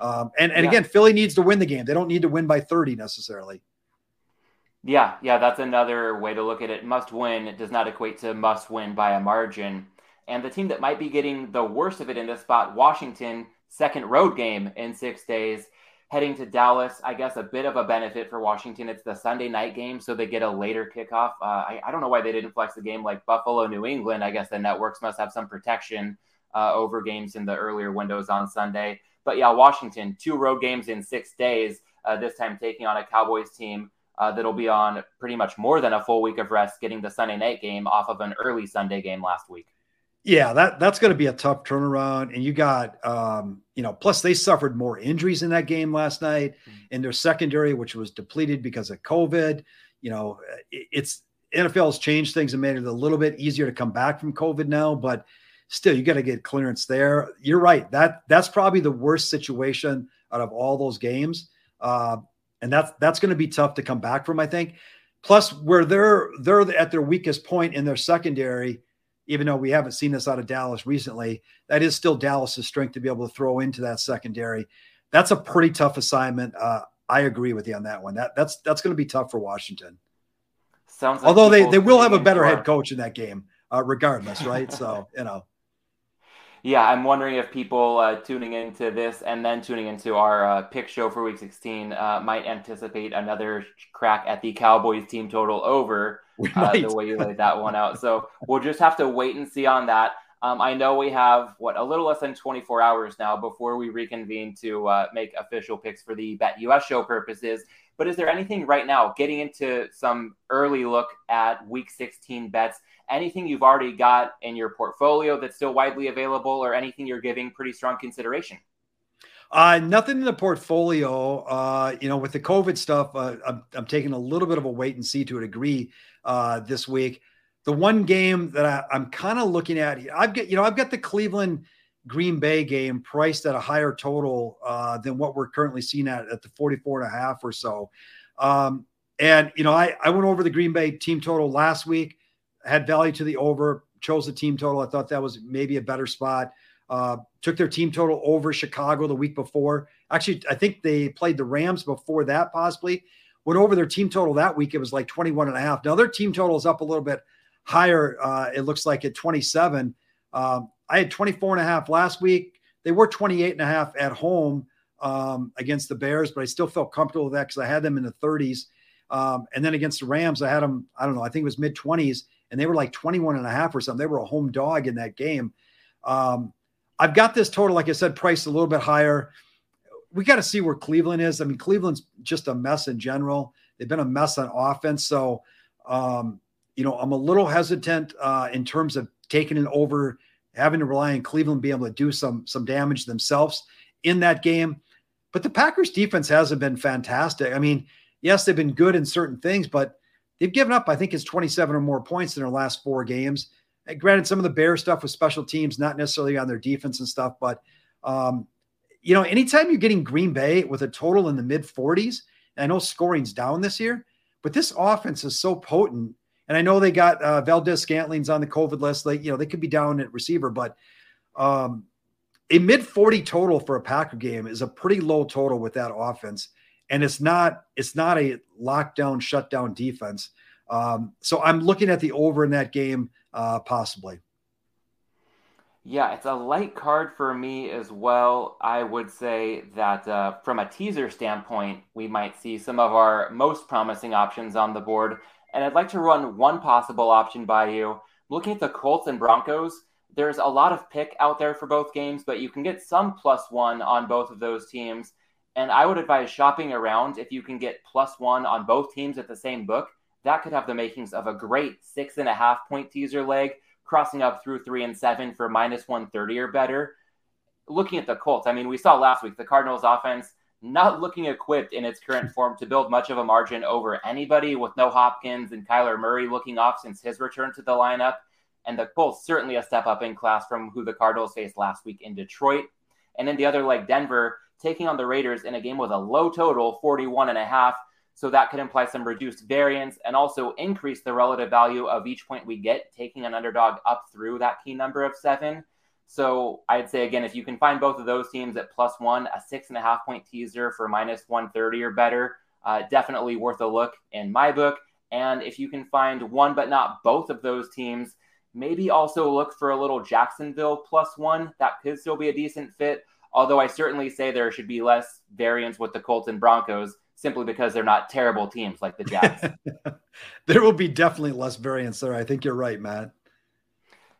Speaker 1: Um, and and yeah. again, Philly needs to win the game. They don't need to win by 30 necessarily.
Speaker 2: Yeah, yeah, that's another way to look at it. Must win does not equate to must win by a margin. And the team that might be getting the worst of it in this spot, Washington, second road game in six days, heading to Dallas. I guess a bit of a benefit for Washington. It's the Sunday night game, so they get a later kickoff. Uh, I, I, don't know why they didn't flex the game like Buffalo, New England. I guess the networks must have some protection uh, over games in the earlier windows on Sunday. But yeah, Washington, two road games in six days, uh, this time taking on a Cowboys team uh, that'll be on pretty much more than a full week of rest, getting the Sunday night game off of an early Sunday game last week.
Speaker 1: Yeah, that that's going to be a tough turnaround. And you got, um, you know, plus they suffered more injuries in that game last night mm-hmm. in their secondary, which was depleted because of COVID. You know, it's NFL has changed things and made it a little bit easier to come back from COVID now, but still, you got to get clearance there. You're right. That that's probably the worst situation out of all those games, uh, and that's that's going to be tough to come back from. I think. Plus, where they're they're at their weakest point in their secondary even though we haven't seen this out of Dallas recently, that is still Dallas's strength to be able to throw into that secondary. That's a pretty tough assignment. Uh, I agree with you on that one. That that's that's going to be tough for Washington.
Speaker 2: Sounds like
Speaker 1: although they they will have a better head coach in that game, uh, regardless, (laughs) right? so you know
Speaker 2: yeah, I'm wondering if people uh, tuning into this and then tuning into our uh, pick show for Week 16 uh, might anticipate another crack at the Cowboys team total over uh, the way you laid that one out. So we'll just have to wait and see on that. Um, I know we have what a little less than 24 hours now before we reconvene to uh, make official picks for the BetUS show purposes. But is there anything right now, getting into some early look at Week 16 bets? anything you've already got in your portfolio that's still widely available or anything you're giving pretty strong consideration?
Speaker 1: Uh, nothing in the portfolio. Uh, you know, with the COVID stuff, uh, I'm, I'm taking a little bit of a wait and see to a degree uh, this week. The one game that I, I'm kind of looking at, I've got, you know, I've got the Cleveland Green Bay game priced at a higher total uh, than what we're currently seeing at at the 44 and a half or so. Um, and you know, I I went over the Green Bay team total last week had value to the over, chose the team total. I thought that was maybe a better spot. Uh, took their team total over Chicago the week before. Actually, I think they played the Rams before that, possibly. Went over their team total that week. It was like 21 and a half. Now their team total is up a little bit higher. Uh, it looks like at 27. Um, I had 24 and a half last week. They were 28 and a half at home um, against the Bears, but I still felt comfortable with that because I had them in the 30s. Um, and then against the Rams, I had them, I don't know, I think it was mid 20s and they were like 21 and a half or something. They were a home dog in that game. Um, I've got this total, like I said, priced a little bit higher. We got to see where Cleveland is. I mean, Cleveland's just a mess in general. They've been a mess on offense. So, um, you know, I'm a little hesitant uh, in terms of taking it over, having to rely on Cleveland being able to do some some damage themselves in that game. But the Packers defense hasn't been fantastic. I mean, yes, they've been good in certain things, but They've given up, I think it's 27 or more points in their last four games. And granted, some of the Bear stuff with special teams, not necessarily on their defense and stuff, but um, you know, anytime you're getting Green Bay with a total in the mid 40s, I know scoring's down this year, but this offense is so potent. And I know they got uh, Valdes-Scantling's on the COVID list. Like, you know, they could be down at receiver, but um, a mid 40 total for a Packer game is a pretty low total with that offense and it's not it's not a lockdown shutdown defense. Um, so I'm looking at the over in that game uh, possibly.
Speaker 2: Yeah, it's a light card for me as well. I would say that uh, from a teaser standpoint, we might see some of our most promising options on the board. And I'd like to run one possible option by you. Looking at the Colts and Broncos, there's a lot of pick out there for both games, but you can get some plus one on both of those teams. And I would advise shopping around if you can get plus one on both teams at the same book. That could have the makings of a great six and a half point teaser leg, crossing up through three and seven for minus 130 or better. Looking at the Colts, I mean, we saw last week the Cardinals offense not looking equipped in its current form to build much of a margin over anybody with no Hopkins and Kyler Murray looking off since his return to the lineup. And the Colts certainly a step up in class from who the Cardinals faced last week in Detroit. And then the other leg, Denver, taking on the Raiders in a game with a low total, 41 and a half. So that could imply some reduced variance and also increase the relative value of each point we get, taking an underdog up through that key number of seven. So I'd say again, if you can find both of those teams at plus one, a six and a half point teaser for minus 130 or better, uh, definitely worth a look in my book. And if you can find one but not both of those teams, maybe also look for a little Jacksonville plus one. That could still be a decent fit Although I certainly say there should be less variance with the Colts and Broncos simply because they're not terrible teams like the Jags. (laughs)
Speaker 1: there will be definitely less variance there. I think you're right, Matt.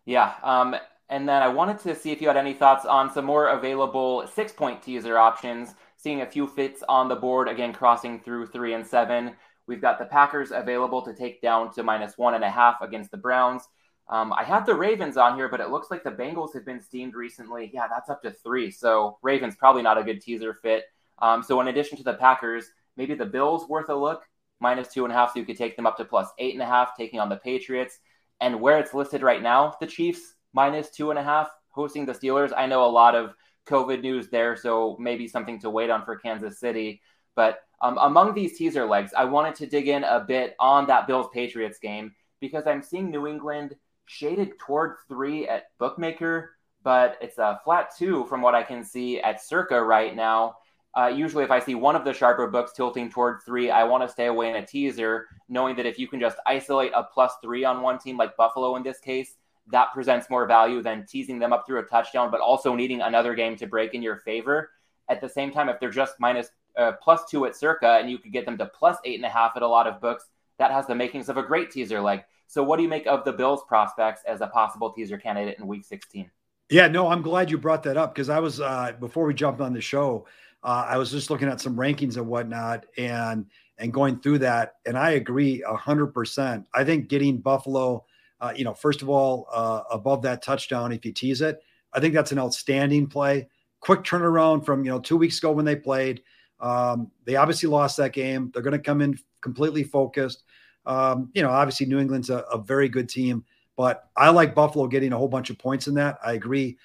Speaker 2: Yeah. Um, and then I wanted to see if you had any thoughts on some more available six point teaser options, seeing a few fits on the board, again, crossing through three and seven. We've got the Packers available to take down to minus one and a half against the Browns. Um, I had the Ravens on here, but it looks like the Bengals have been steamed recently. Yeah, that's up to three. So Ravens probably not a good teaser fit. Um, so in addition to the Packers, maybe the Bills worth a look, minus two and a half, so you could take them up to plus eight and a half, taking on the Patriots. And where it's listed right now, the Chiefs minus two and a half, hosting the Steelers. I know a lot of COVID news there, so maybe something to wait on for Kansas City. But um, among these teaser legs, I wanted to dig in a bit on that Bills Patriots game because I'm seeing New England shaded toward three at Bookmaker, but it's a flat two from what I can see at Circa right now. Uh, usually, if I see one of the sharper books tilting toward three, I want to stay away in a teaser, knowing that if you can just isolate a plus three on one team, like Buffalo in this case, that presents more value than teasing them up through a touchdown, but also needing another game to break in your favor. At the same time, if they're just minus uh, plus two at Circa and you could get them to plus eight and a half at a lot of books, that has the makings of a great teaser leg. So, what do you make of the Bills' prospects as a possible teaser candidate in Week 16?
Speaker 1: Yeah, no, I'm glad you brought that up because I was uh, before we jumped on the show, uh, I was just looking at some rankings and whatnot, and and going through that, and I agree hundred percent. I think getting Buffalo, uh, you know, first of all, uh, above that touchdown if you tease it, I think that's an outstanding play. Quick turnaround from you know two weeks ago when they played. Um, they obviously lost that game. They're going to come in completely focused. Um, you know, obviously New England's a, a, very good team, but I like Buffalo getting a whole bunch of points in that. I agree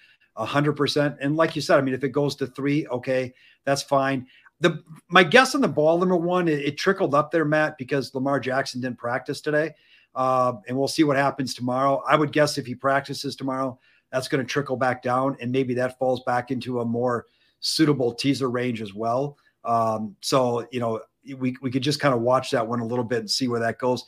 Speaker 1: hundred percent. And like you said, I mean, if it goes to three, okay, that's fine. The my guess on the ball number one, it, it trickled up there, Matt, because Lamar Jackson didn't practice today. Uh, and we'll see what happens tomorrow. I would guess if he practices tomorrow, that's going to trickle back down, and maybe that falls back into a more suitable teaser range as well. Um, so you know, we we could just kind of watch that one a little bit and see where that goes.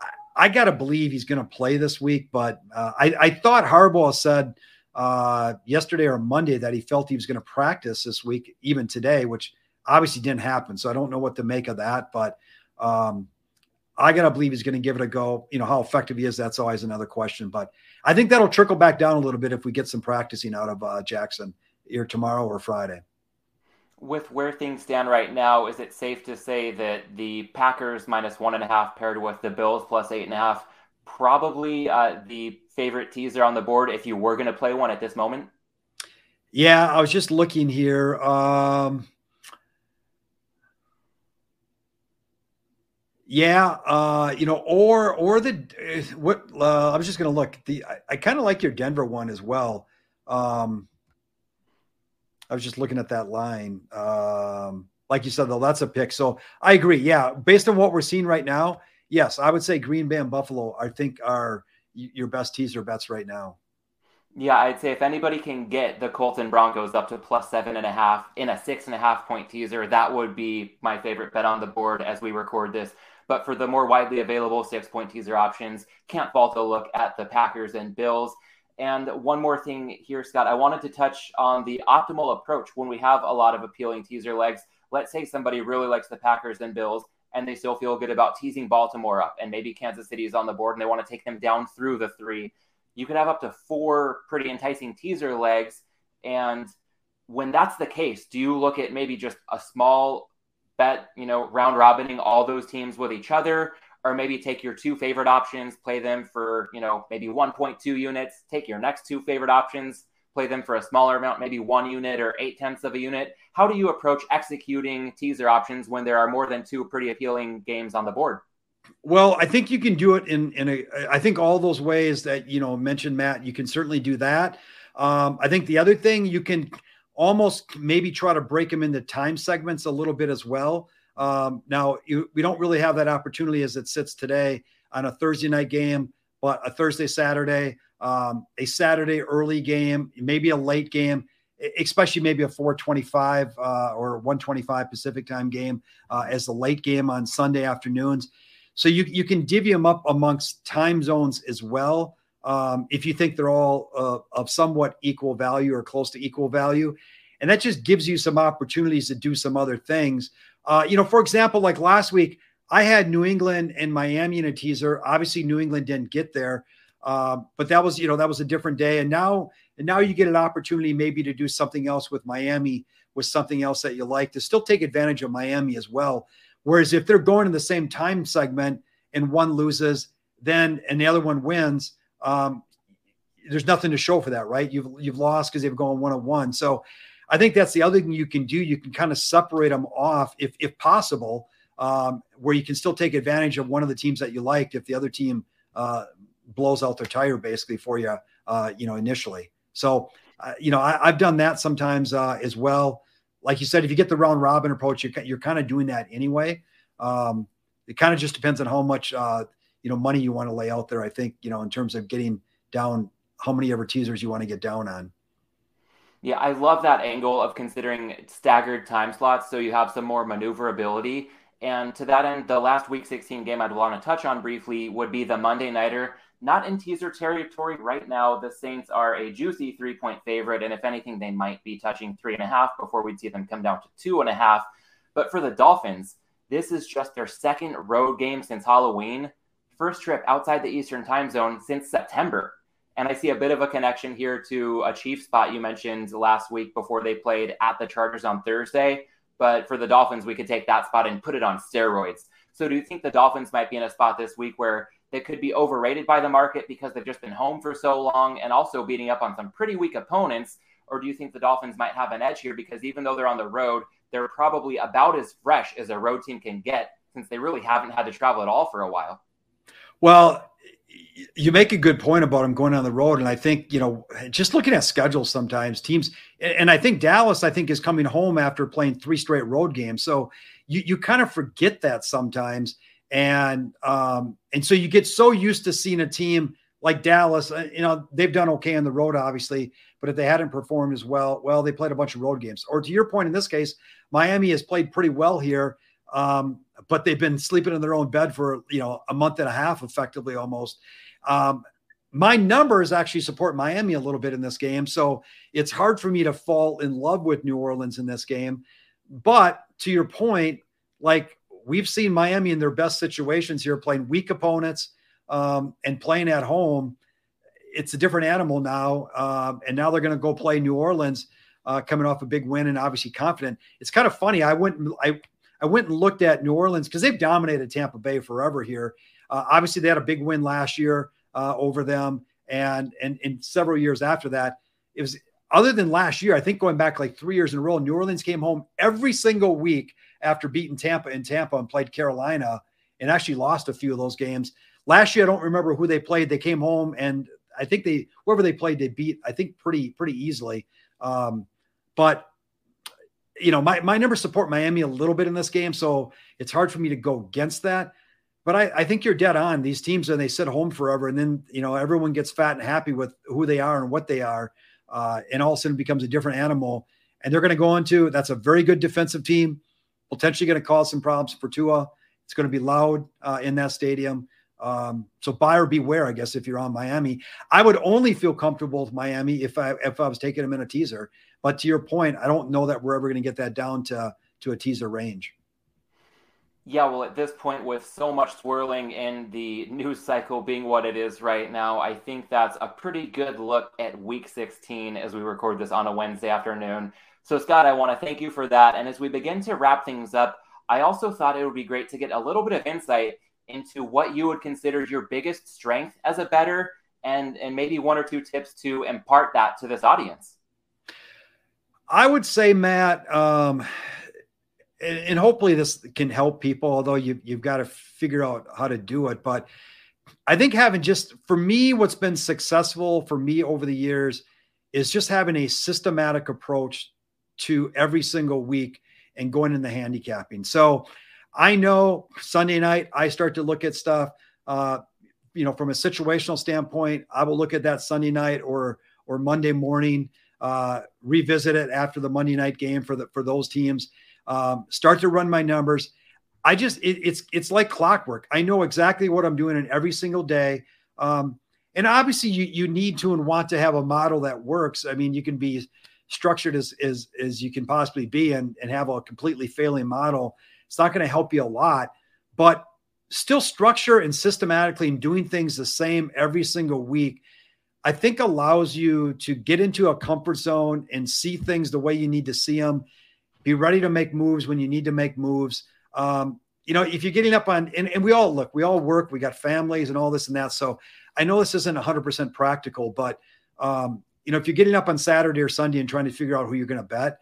Speaker 1: I, I got to believe he's going to play this week, but uh, I, I thought Harbaugh said uh, yesterday or Monday that he felt he was going to practice this week, even today, which obviously didn't happen. So I don't know what to make of that, but um, I got to believe he's going to give it a go. You know, how effective he is, that's always another question. But I think that'll trickle back down a little bit if we get some practicing out of uh, Jackson either tomorrow or Friday
Speaker 2: with where things stand right now, is it safe to say that the Packers minus one and a half paired with the Bills plus eight and a half, probably uh, the favorite teaser on the board if you were going to play one at this moment?
Speaker 1: Yeah, I was just looking here. Um, yeah, uh, you know, or or the what? Uh, I was just going to look. The I, I kind of like your Denver one as well. Um, I was just looking at that line. Um, like you said, though, that's a pick. So I agree. Yeah, based on what we're seeing right now, yes, I would say Green Bay and Buffalo. I think are your best teaser bets right now.
Speaker 2: Yeah, I'd say if anybody can get the Colts and Broncos up to plus seven and a half in a six and a half point teaser, that would be my favorite bet on the board as we record this. But for the more widely available six point teaser options, can't fault a look at the Packers and Bills. And one more thing here, Scott, I wanted to touch on the optimal approach when we have a lot of appealing teaser legs. Let's say somebody really likes the Packers and Bills, and they still feel good about teasing Baltimore up, and maybe Kansas City is on the board and they want to take them down through the three. You could have up to four pretty enticing teaser legs. And when that's the case, do you look at maybe just a small bet, you know, round robining all those teams with each other? or maybe take your two favorite options, play them for, you know, maybe 1.2 units, take your next two favorite options, play them for a smaller amount, maybe one unit or eight tenths of a unit. How do you approach executing teaser options when there are more than two pretty appealing games on the board?
Speaker 1: Well, I think you can do it in in a. I think all those ways that you know mentioned, Matt. You can certainly do that. Um, I think the other thing you can almost maybe try to break them into time segments a little bit as well. Um, now, you, we don't really have that opportunity as it sits today on a Thursday night game, but a Thursday, Saturday, um, a Saturday early game, maybe a late game, especially maybe a 425 uh, or 125 Pacific time game uh, as the late game on Sunday afternoons. So you, you can divvy them up amongst time zones as well. Um, if you think they're all uh, of somewhat equal value or close to equal value. and that just gives you some opportunities to do some other things. Uh, you know, for example, like last week, I had New England and Miami in a teaser. Obviously, New England didn't get there, uh, but that was you know that was a different day. And now and now you get an opportunity maybe to do something else with Miami with something else that you like to still take advantage of Miami as well. Whereas if they're going in the same time segment and one loses, then and the other one wins, um, there's nothing to show for that, right? You've you've lost because they've gone one on one. So I think that's the other thing you can do. You can kind of separate them off if if possible um, where you can still take advantage of one of the teams that you liked if the other team uh, blows out their tire basically for you, uh, you know, initially. So, uh, you know, I, have done that sometimes uh, as well. Like you said, if you get the round robin approach, you're, you're kind of doing that anyway. Um, it kind of just depends on how much, uh, you know, money you want to lay out there. I think, you know, in terms of getting down how many ever teasers you want to get down on.
Speaker 2: Yeah, I love that angle of considering staggered time slots so you have some more maneuverability. And to that end, the last week 16 game I'd want to touch on briefly would be the Monday Nighter. Not in teaser territory right now. The Saints are a juicy three point favorite. And if anything, they might be touching three and a half before we'd see them come down to two and a half. But for the Dolphins, this is just their second road game since Halloween, first trip outside the Eastern time zone since September. And I see a bit of a connection here to a Chief spot you mentioned last week before they played at the Chargers on Thursday. But for the Dolphins, we could take that spot and put it on steroids. So do you think the Dolphins might be in a spot this week where they could be overrated by the market because they've just been home for so long and also beating up on some pretty weak opponents? Or do you think the Dolphins might have an edge here because even though they're on the road, they're probably about as fresh as a road team can get since they really haven't had to travel at all for a while?
Speaker 1: Well, you make a good point about them going on the road, and I think you know, just looking at schedules, sometimes teams, and I think Dallas, I think, is coming home after playing three straight road games. So you you kind of forget that sometimes, and um, and so you get so used to seeing a team like Dallas. Uh, you know, they've done okay on the road, obviously, but if they hadn't performed as well, well, they played a bunch of road games. Or to your point, in this case, Miami has played pretty well here. Um, but they've been sleeping in their own bed for you know a month and a half, effectively almost. Um, my numbers actually support Miami a little bit in this game, so it's hard for me to fall in love with New Orleans in this game. But to your point, like we've seen Miami in their best situations here, playing weak opponents um, and playing at home. It's a different animal now, um, and now they're going to go play New Orleans, uh, coming off a big win and obviously confident. It's kind of funny. I went, I I went and looked at New Orleans because they've dominated Tampa Bay forever here. Uh, obviously, they had a big win last year uh, over them, and and in several years after that, it was other than last year. I think going back like three years in a row, New Orleans came home every single week after beating Tampa in Tampa and played Carolina, and actually lost a few of those games. Last year, I don't remember who they played. They came home and I think they whoever they played, they beat. I think pretty pretty easily. Um, but you know, my, my numbers support Miami a little bit in this game, so it's hard for me to go against that. But I, I think you're dead on. These teams, and they sit home forever, and then you know everyone gets fat and happy with who they are and what they are, uh, and all of a sudden becomes a different animal. And they're going to go into that's a very good defensive team, potentially going to cause some problems for Tua. It's going to be loud uh, in that stadium. Um, so buyer beware, I guess, if you're on Miami. I would only feel comfortable with Miami if I if I was taking them in a teaser. But to your point, I don't know that we're ever going to get that down to to a teaser range.
Speaker 2: Yeah, well, at this point, with so much swirling in the news cycle being what it is right now, I think that's a pretty good look at week 16 as we record this on a Wednesday afternoon. So, Scott, I want to thank you for that. And as we begin to wrap things up, I also thought it would be great to get a little bit of insight into what you would consider your biggest strength as a bettor and, and maybe one or two tips to impart that to this audience.
Speaker 1: I would say, Matt, um, and, and, hopefully this can help people, although you, you've got to figure out how to do it. But I think having just, for me, what's been successful for me over the years is just having a systematic approach to every single week and going in the handicapping. So I know Sunday night, I start to look at stuff. Uh, you know, from a situational standpoint, I will look at that Sunday night or or Monday morning uh, revisit it after the Monday night game for the for those teams. Um, start to run my numbers. I just it, it's it's like clockwork. I know exactly what I'm doing in every single day. Um, and obviously, you you need to and want to have a model that works. I mean, you can be structured as as, as you can possibly be and, and have a completely failing model, it's not going to help you a lot. But still structure and systematically and doing things the same every single week, I think allows you to get into a comfort zone and see things the way you need to see them. Be ready to make moves when you need to make moves. Um, you know, if you're getting up on, and, and we all look, we all work, we got families and all this and that. So I know this isn't 100% practical, but, um, you know, if you're getting up on Saturday or Sunday and trying to figure out who you're going to bet,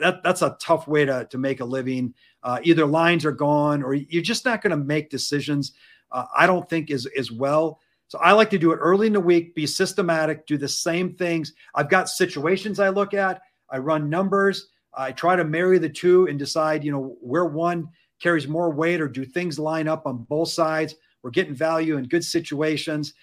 Speaker 1: that that's a tough way to, to make a living. Uh, either lines are gone or you're just not going to make decisions. Uh, I don't think as, as well. So I like to do it early in the week, be systematic, do the same things. I've got situations I look at. I run numbers. I try to marry the two and decide, you know, where one carries more weight or do things line up on both sides? We're getting value in good situations.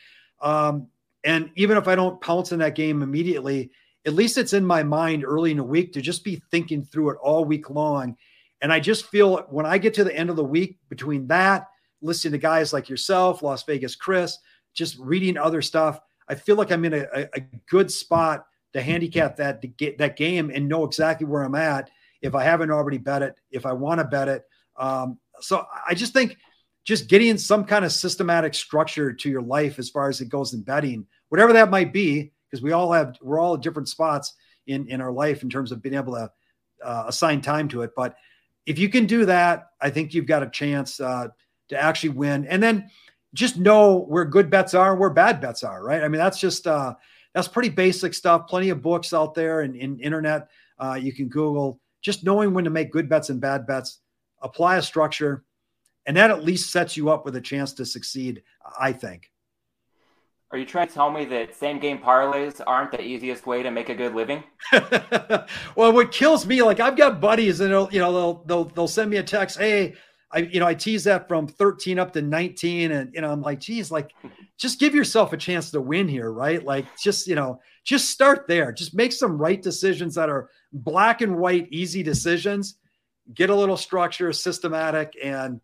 Speaker 1: Um, and even if I don't pounce in that game immediately, at least it's in my mind early in the week to just be thinking through it all week long. And I just feel when I get to the end of the week between that, listening to guys like yourself, Las Vegas Chris, just reading other stuff, I feel like I'm in a, a good spot to handicap that to get that game and know exactly where I'm at if I haven't already bet it, if I want to bet it, um, so I just think just getting some kind of systematic structure to your life as far as it goes in betting, whatever that might be, because we all have we're all at different spots in in our life in terms of being able to uh, assign time to it. But if you can do that, I think you've got a chance uh, to actually win. And then just know where good bets are and where bad bets are. Right? I mean, that's just uh, that's pretty basic stuff. Plenty of books out there and in internet. Uh, you can Google. Just knowing when to make good bets and bad bets apply a structure, and that at least sets you up with a chance to succeed, I think.
Speaker 2: Are you trying to tell me that same game parlays aren't the easiest way to make a good living? (laughs)
Speaker 1: well, what kills me, like I've got buddies and you know they'll they'll they'll send me a text, hey, I you know I tease that from 13 up to 19, and you know I'm like, geez, like just give yourself a chance to win here, right? Like just you know just start there, just make some right decisions that are black and white, easy decisions, get a little structure, systematic, and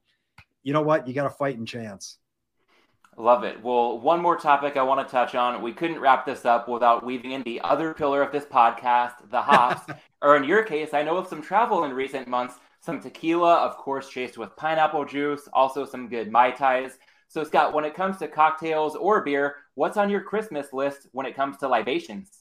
Speaker 1: you know what? You got a fighting chance.
Speaker 2: Love it. Well, one more topic I want to touch on. We couldn't wrap this up without weaving in the other pillar of this podcast, the hops. (laughs) or in your case, I know of some travel in recent months, some tequila, of course, chased with pineapple juice, also some good Mai Tais. So, Scott, when it comes to cocktails or beer, what's on your Christmas list when it comes to libations?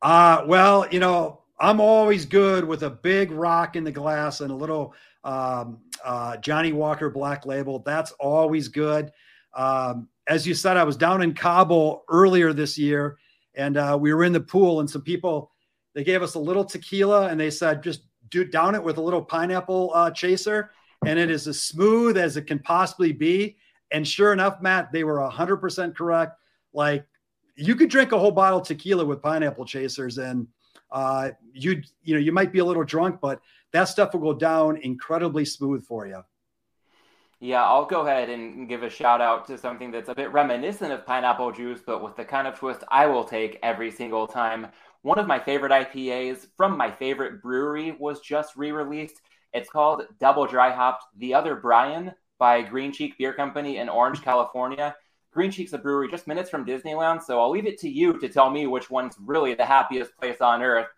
Speaker 1: Uh, well, you know, I'm always good with a big rock in the glass and a little um, uh, Johnnie Walker Black Label. That's always good. Um, as you said, I was down in Cabo earlier this year, and uh, we were in the pool, and some people they gave us a little tequila, and they said just do down it with a little pineapple uh, chaser, and it is as smooth as it can possibly be. And sure enough, Matt, they were 100% correct. Like you could drink a whole bottle of tequila with pineapple chasers, and uh, you you know you might be a little drunk, but that stuff will go down incredibly smooth for you.
Speaker 2: Yeah, I'll go ahead and give a shout out to something that's a bit reminiscent of pineapple juice, but with the kind of twist I will take every single time. One of my favorite IPAs from my favorite brewery was just re released. It's called Double Dry Hopped The Other Brian by Green Cheek Beer Company in Orange, California. Green Cheek's a brewery just minutes from Disneyland, so I'll leave it to you to tell me which one's really the happiest place on earth.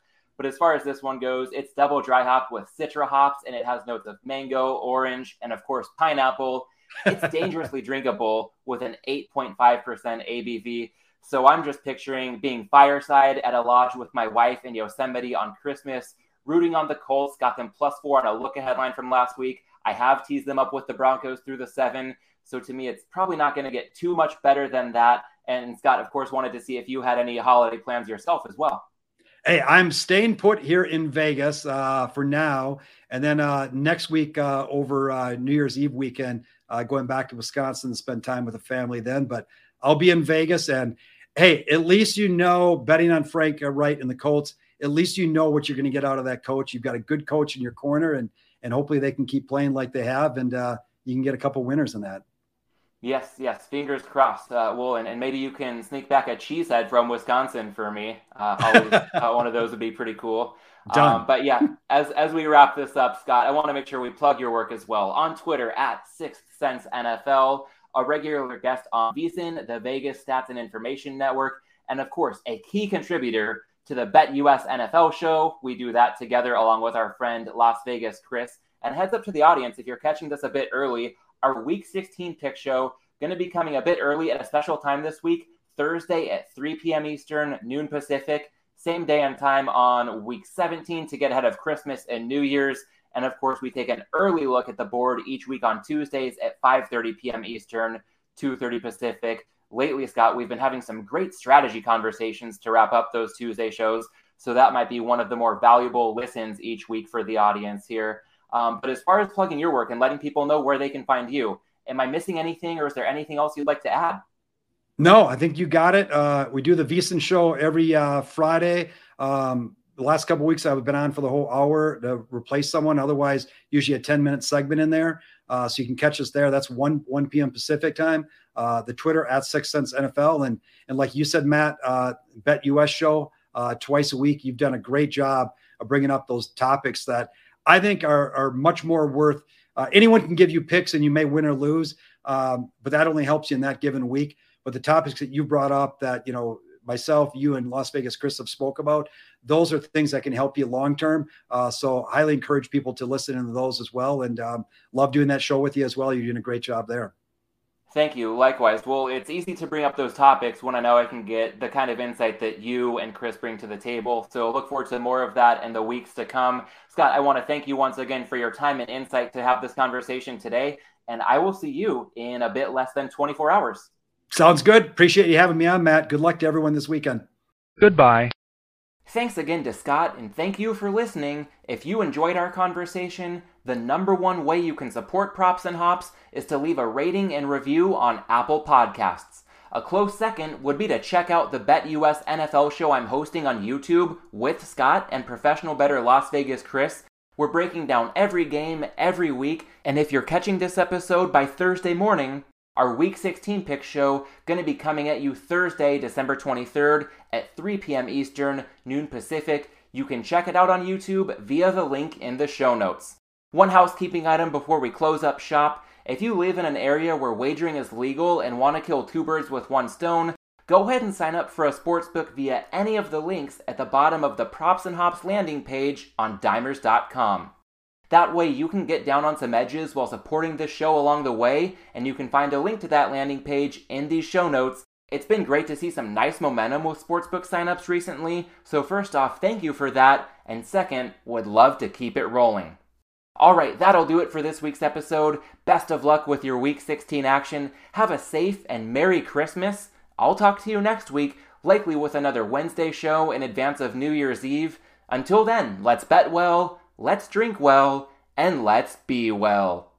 Speaker 2: But as far as this one goes, it's double dry hopped with citra hops, and it has notes of mango, orange, and of course pineapple. It's (laughs) dangerously drinkable with an 8.5% ABV. So I'm just picturing being fireside at a lodge with my wife in Yosemite on Christmas, rooting on the Colts, got them plus four on a look ahead line from last week. I have teased them up with the Broncos through the seven. So to me, it's probably not going to get too much better than that. And Scott, of course, wanted to see if you had any holiday plans yourself as well.
Speaker 1: Hey, I'm staying put here in Vegas uh, for now, and then uh, next week uh, over uh, New Year's Eve weekend, uh, going back to Wisconsin to spend time with the family. Then, but I'll be in Vegas, and hey, at least you know betting on Frank uh, Reich and the Colts. At least you know what you're going to get out of that coach. You've got a good coach in your corner, and and hopefully they can keep playing like they have, and you can get a couple winners in that.
Speaker 2: Yes, yes. Fingers crossed. Uh, well, and, and maybe you can sneak back a cheesehead from Wisconsin for me. Uh, always, (laughs) uh, one of those would be pretty cool. Um, but yeah, as as we wrap this up, Scott, I want to make sure we plug your work as well on Twitter at Sixth Sense NFL, a regular guest on VSiN, the Vegas Stats and Information Network, and of course, a key contributor to the BetUS NFL show. We do that together along with our friend Las Vegas Chris. And heads up to the audience if you're catching this a bit early, our week 16 pick show going to be coming a bit early at a special time this week, Thursday at 3 p.m. Eastern, noon Pacific. Same day and time on week 17 to get ahead of Christmas and New Year's. And of course, we take an early look at the board each week on Tuesdays at 5:30 p.m. Eastern, 2:30 Pacific. Lately, Scott, we've been having some great strategy conversations to wrap up those Tuesday shows. So that might be one of the more valuable listens each week for the audience here. Um, but as far as plugging your work and letting people know where they can find you, am I missing anything, or is there anything else you'd like to add?
Speaker 1: No, I think you got it. Uh, we do the VSiN show every uh, Friday. Um, the last couple weeks I've been on for the whole hour to replace someone. Otherwise, usually a 10 minute segment in there. Uh, so you can catch us there. That's 1 1 p.m. Pacific time. Uh, the Twitter at Sixth Sense NFL. And and like you said, Matt, uh, BetUS show uh, twice a week. You've done a great job of bringing up those topics that I think are, are much more worth. Uh, anyone can give you picks and you may win or lose, um, but that only helps you in that given week. But the topics that you brought up that, you know, myself, you, and Las Vegas Chris have spoke about. Those are things that can help you long term. Uh, so highly encourage people to listen to those as well. And um, love doing that show with you as well. You're doing a great job there.
Speaker 2: Thank you. Likewise. Well, it's easy to bring up those topics when I know I can get the kind of insight that you and Chris bring to the table. So look forward to more of that in the weeks to come. Scott, I want to thank you once again for your time and insight to have this conversation today. And I will see you in a bit less than 24 hours.
Speaker 1: Sounds good. Appreciate you having me on, Matt. Good luck to everyone this weekend.
Speaker 3: Goodbye.
Speaker 2: Thanks again to Scott, and thank you for listening. If you enjoyed our conversation, the number one way you can support Props and Hops is to leave a rating and review on Apple Podcasts. A close second would be to check out the BetUS NFL show I'm hosting on YouTube with Scott and professional bettor Las Vegas Chris. We're breaking down every game every week, and if you're catching this episode by Thursday morning, our Week 16 pick show going to be coming at you Thursday, December 23rd at 3 p.m. Eastern, noon Pacific. You can check it out on YouTube via the link in the show notes. One housekeeping item before we close up shop. If you live in an area where wagering is legal and want to kill two birds with one stone, go ahead and sign up for a sportsbook via any of the links at the bottom of the Props and Hops landing page on dimers.com. That way, you can get down on some edges while supporting this show along the way, and you can find a link to that landing page in these show notes. It's been great to see some nice momentum with sportsbook signups recently, so first off, thank you for that, and second, would love to keep it rolling. Alright, that'll do it for this week's episode. Best of luck with your Week 16 action. Have a safe and Merry Christmas. I'll talk to you next week, likely with another Wednesday show in advance of New Year's Eve. Until then, let's bet well let's drink well, and let's be well.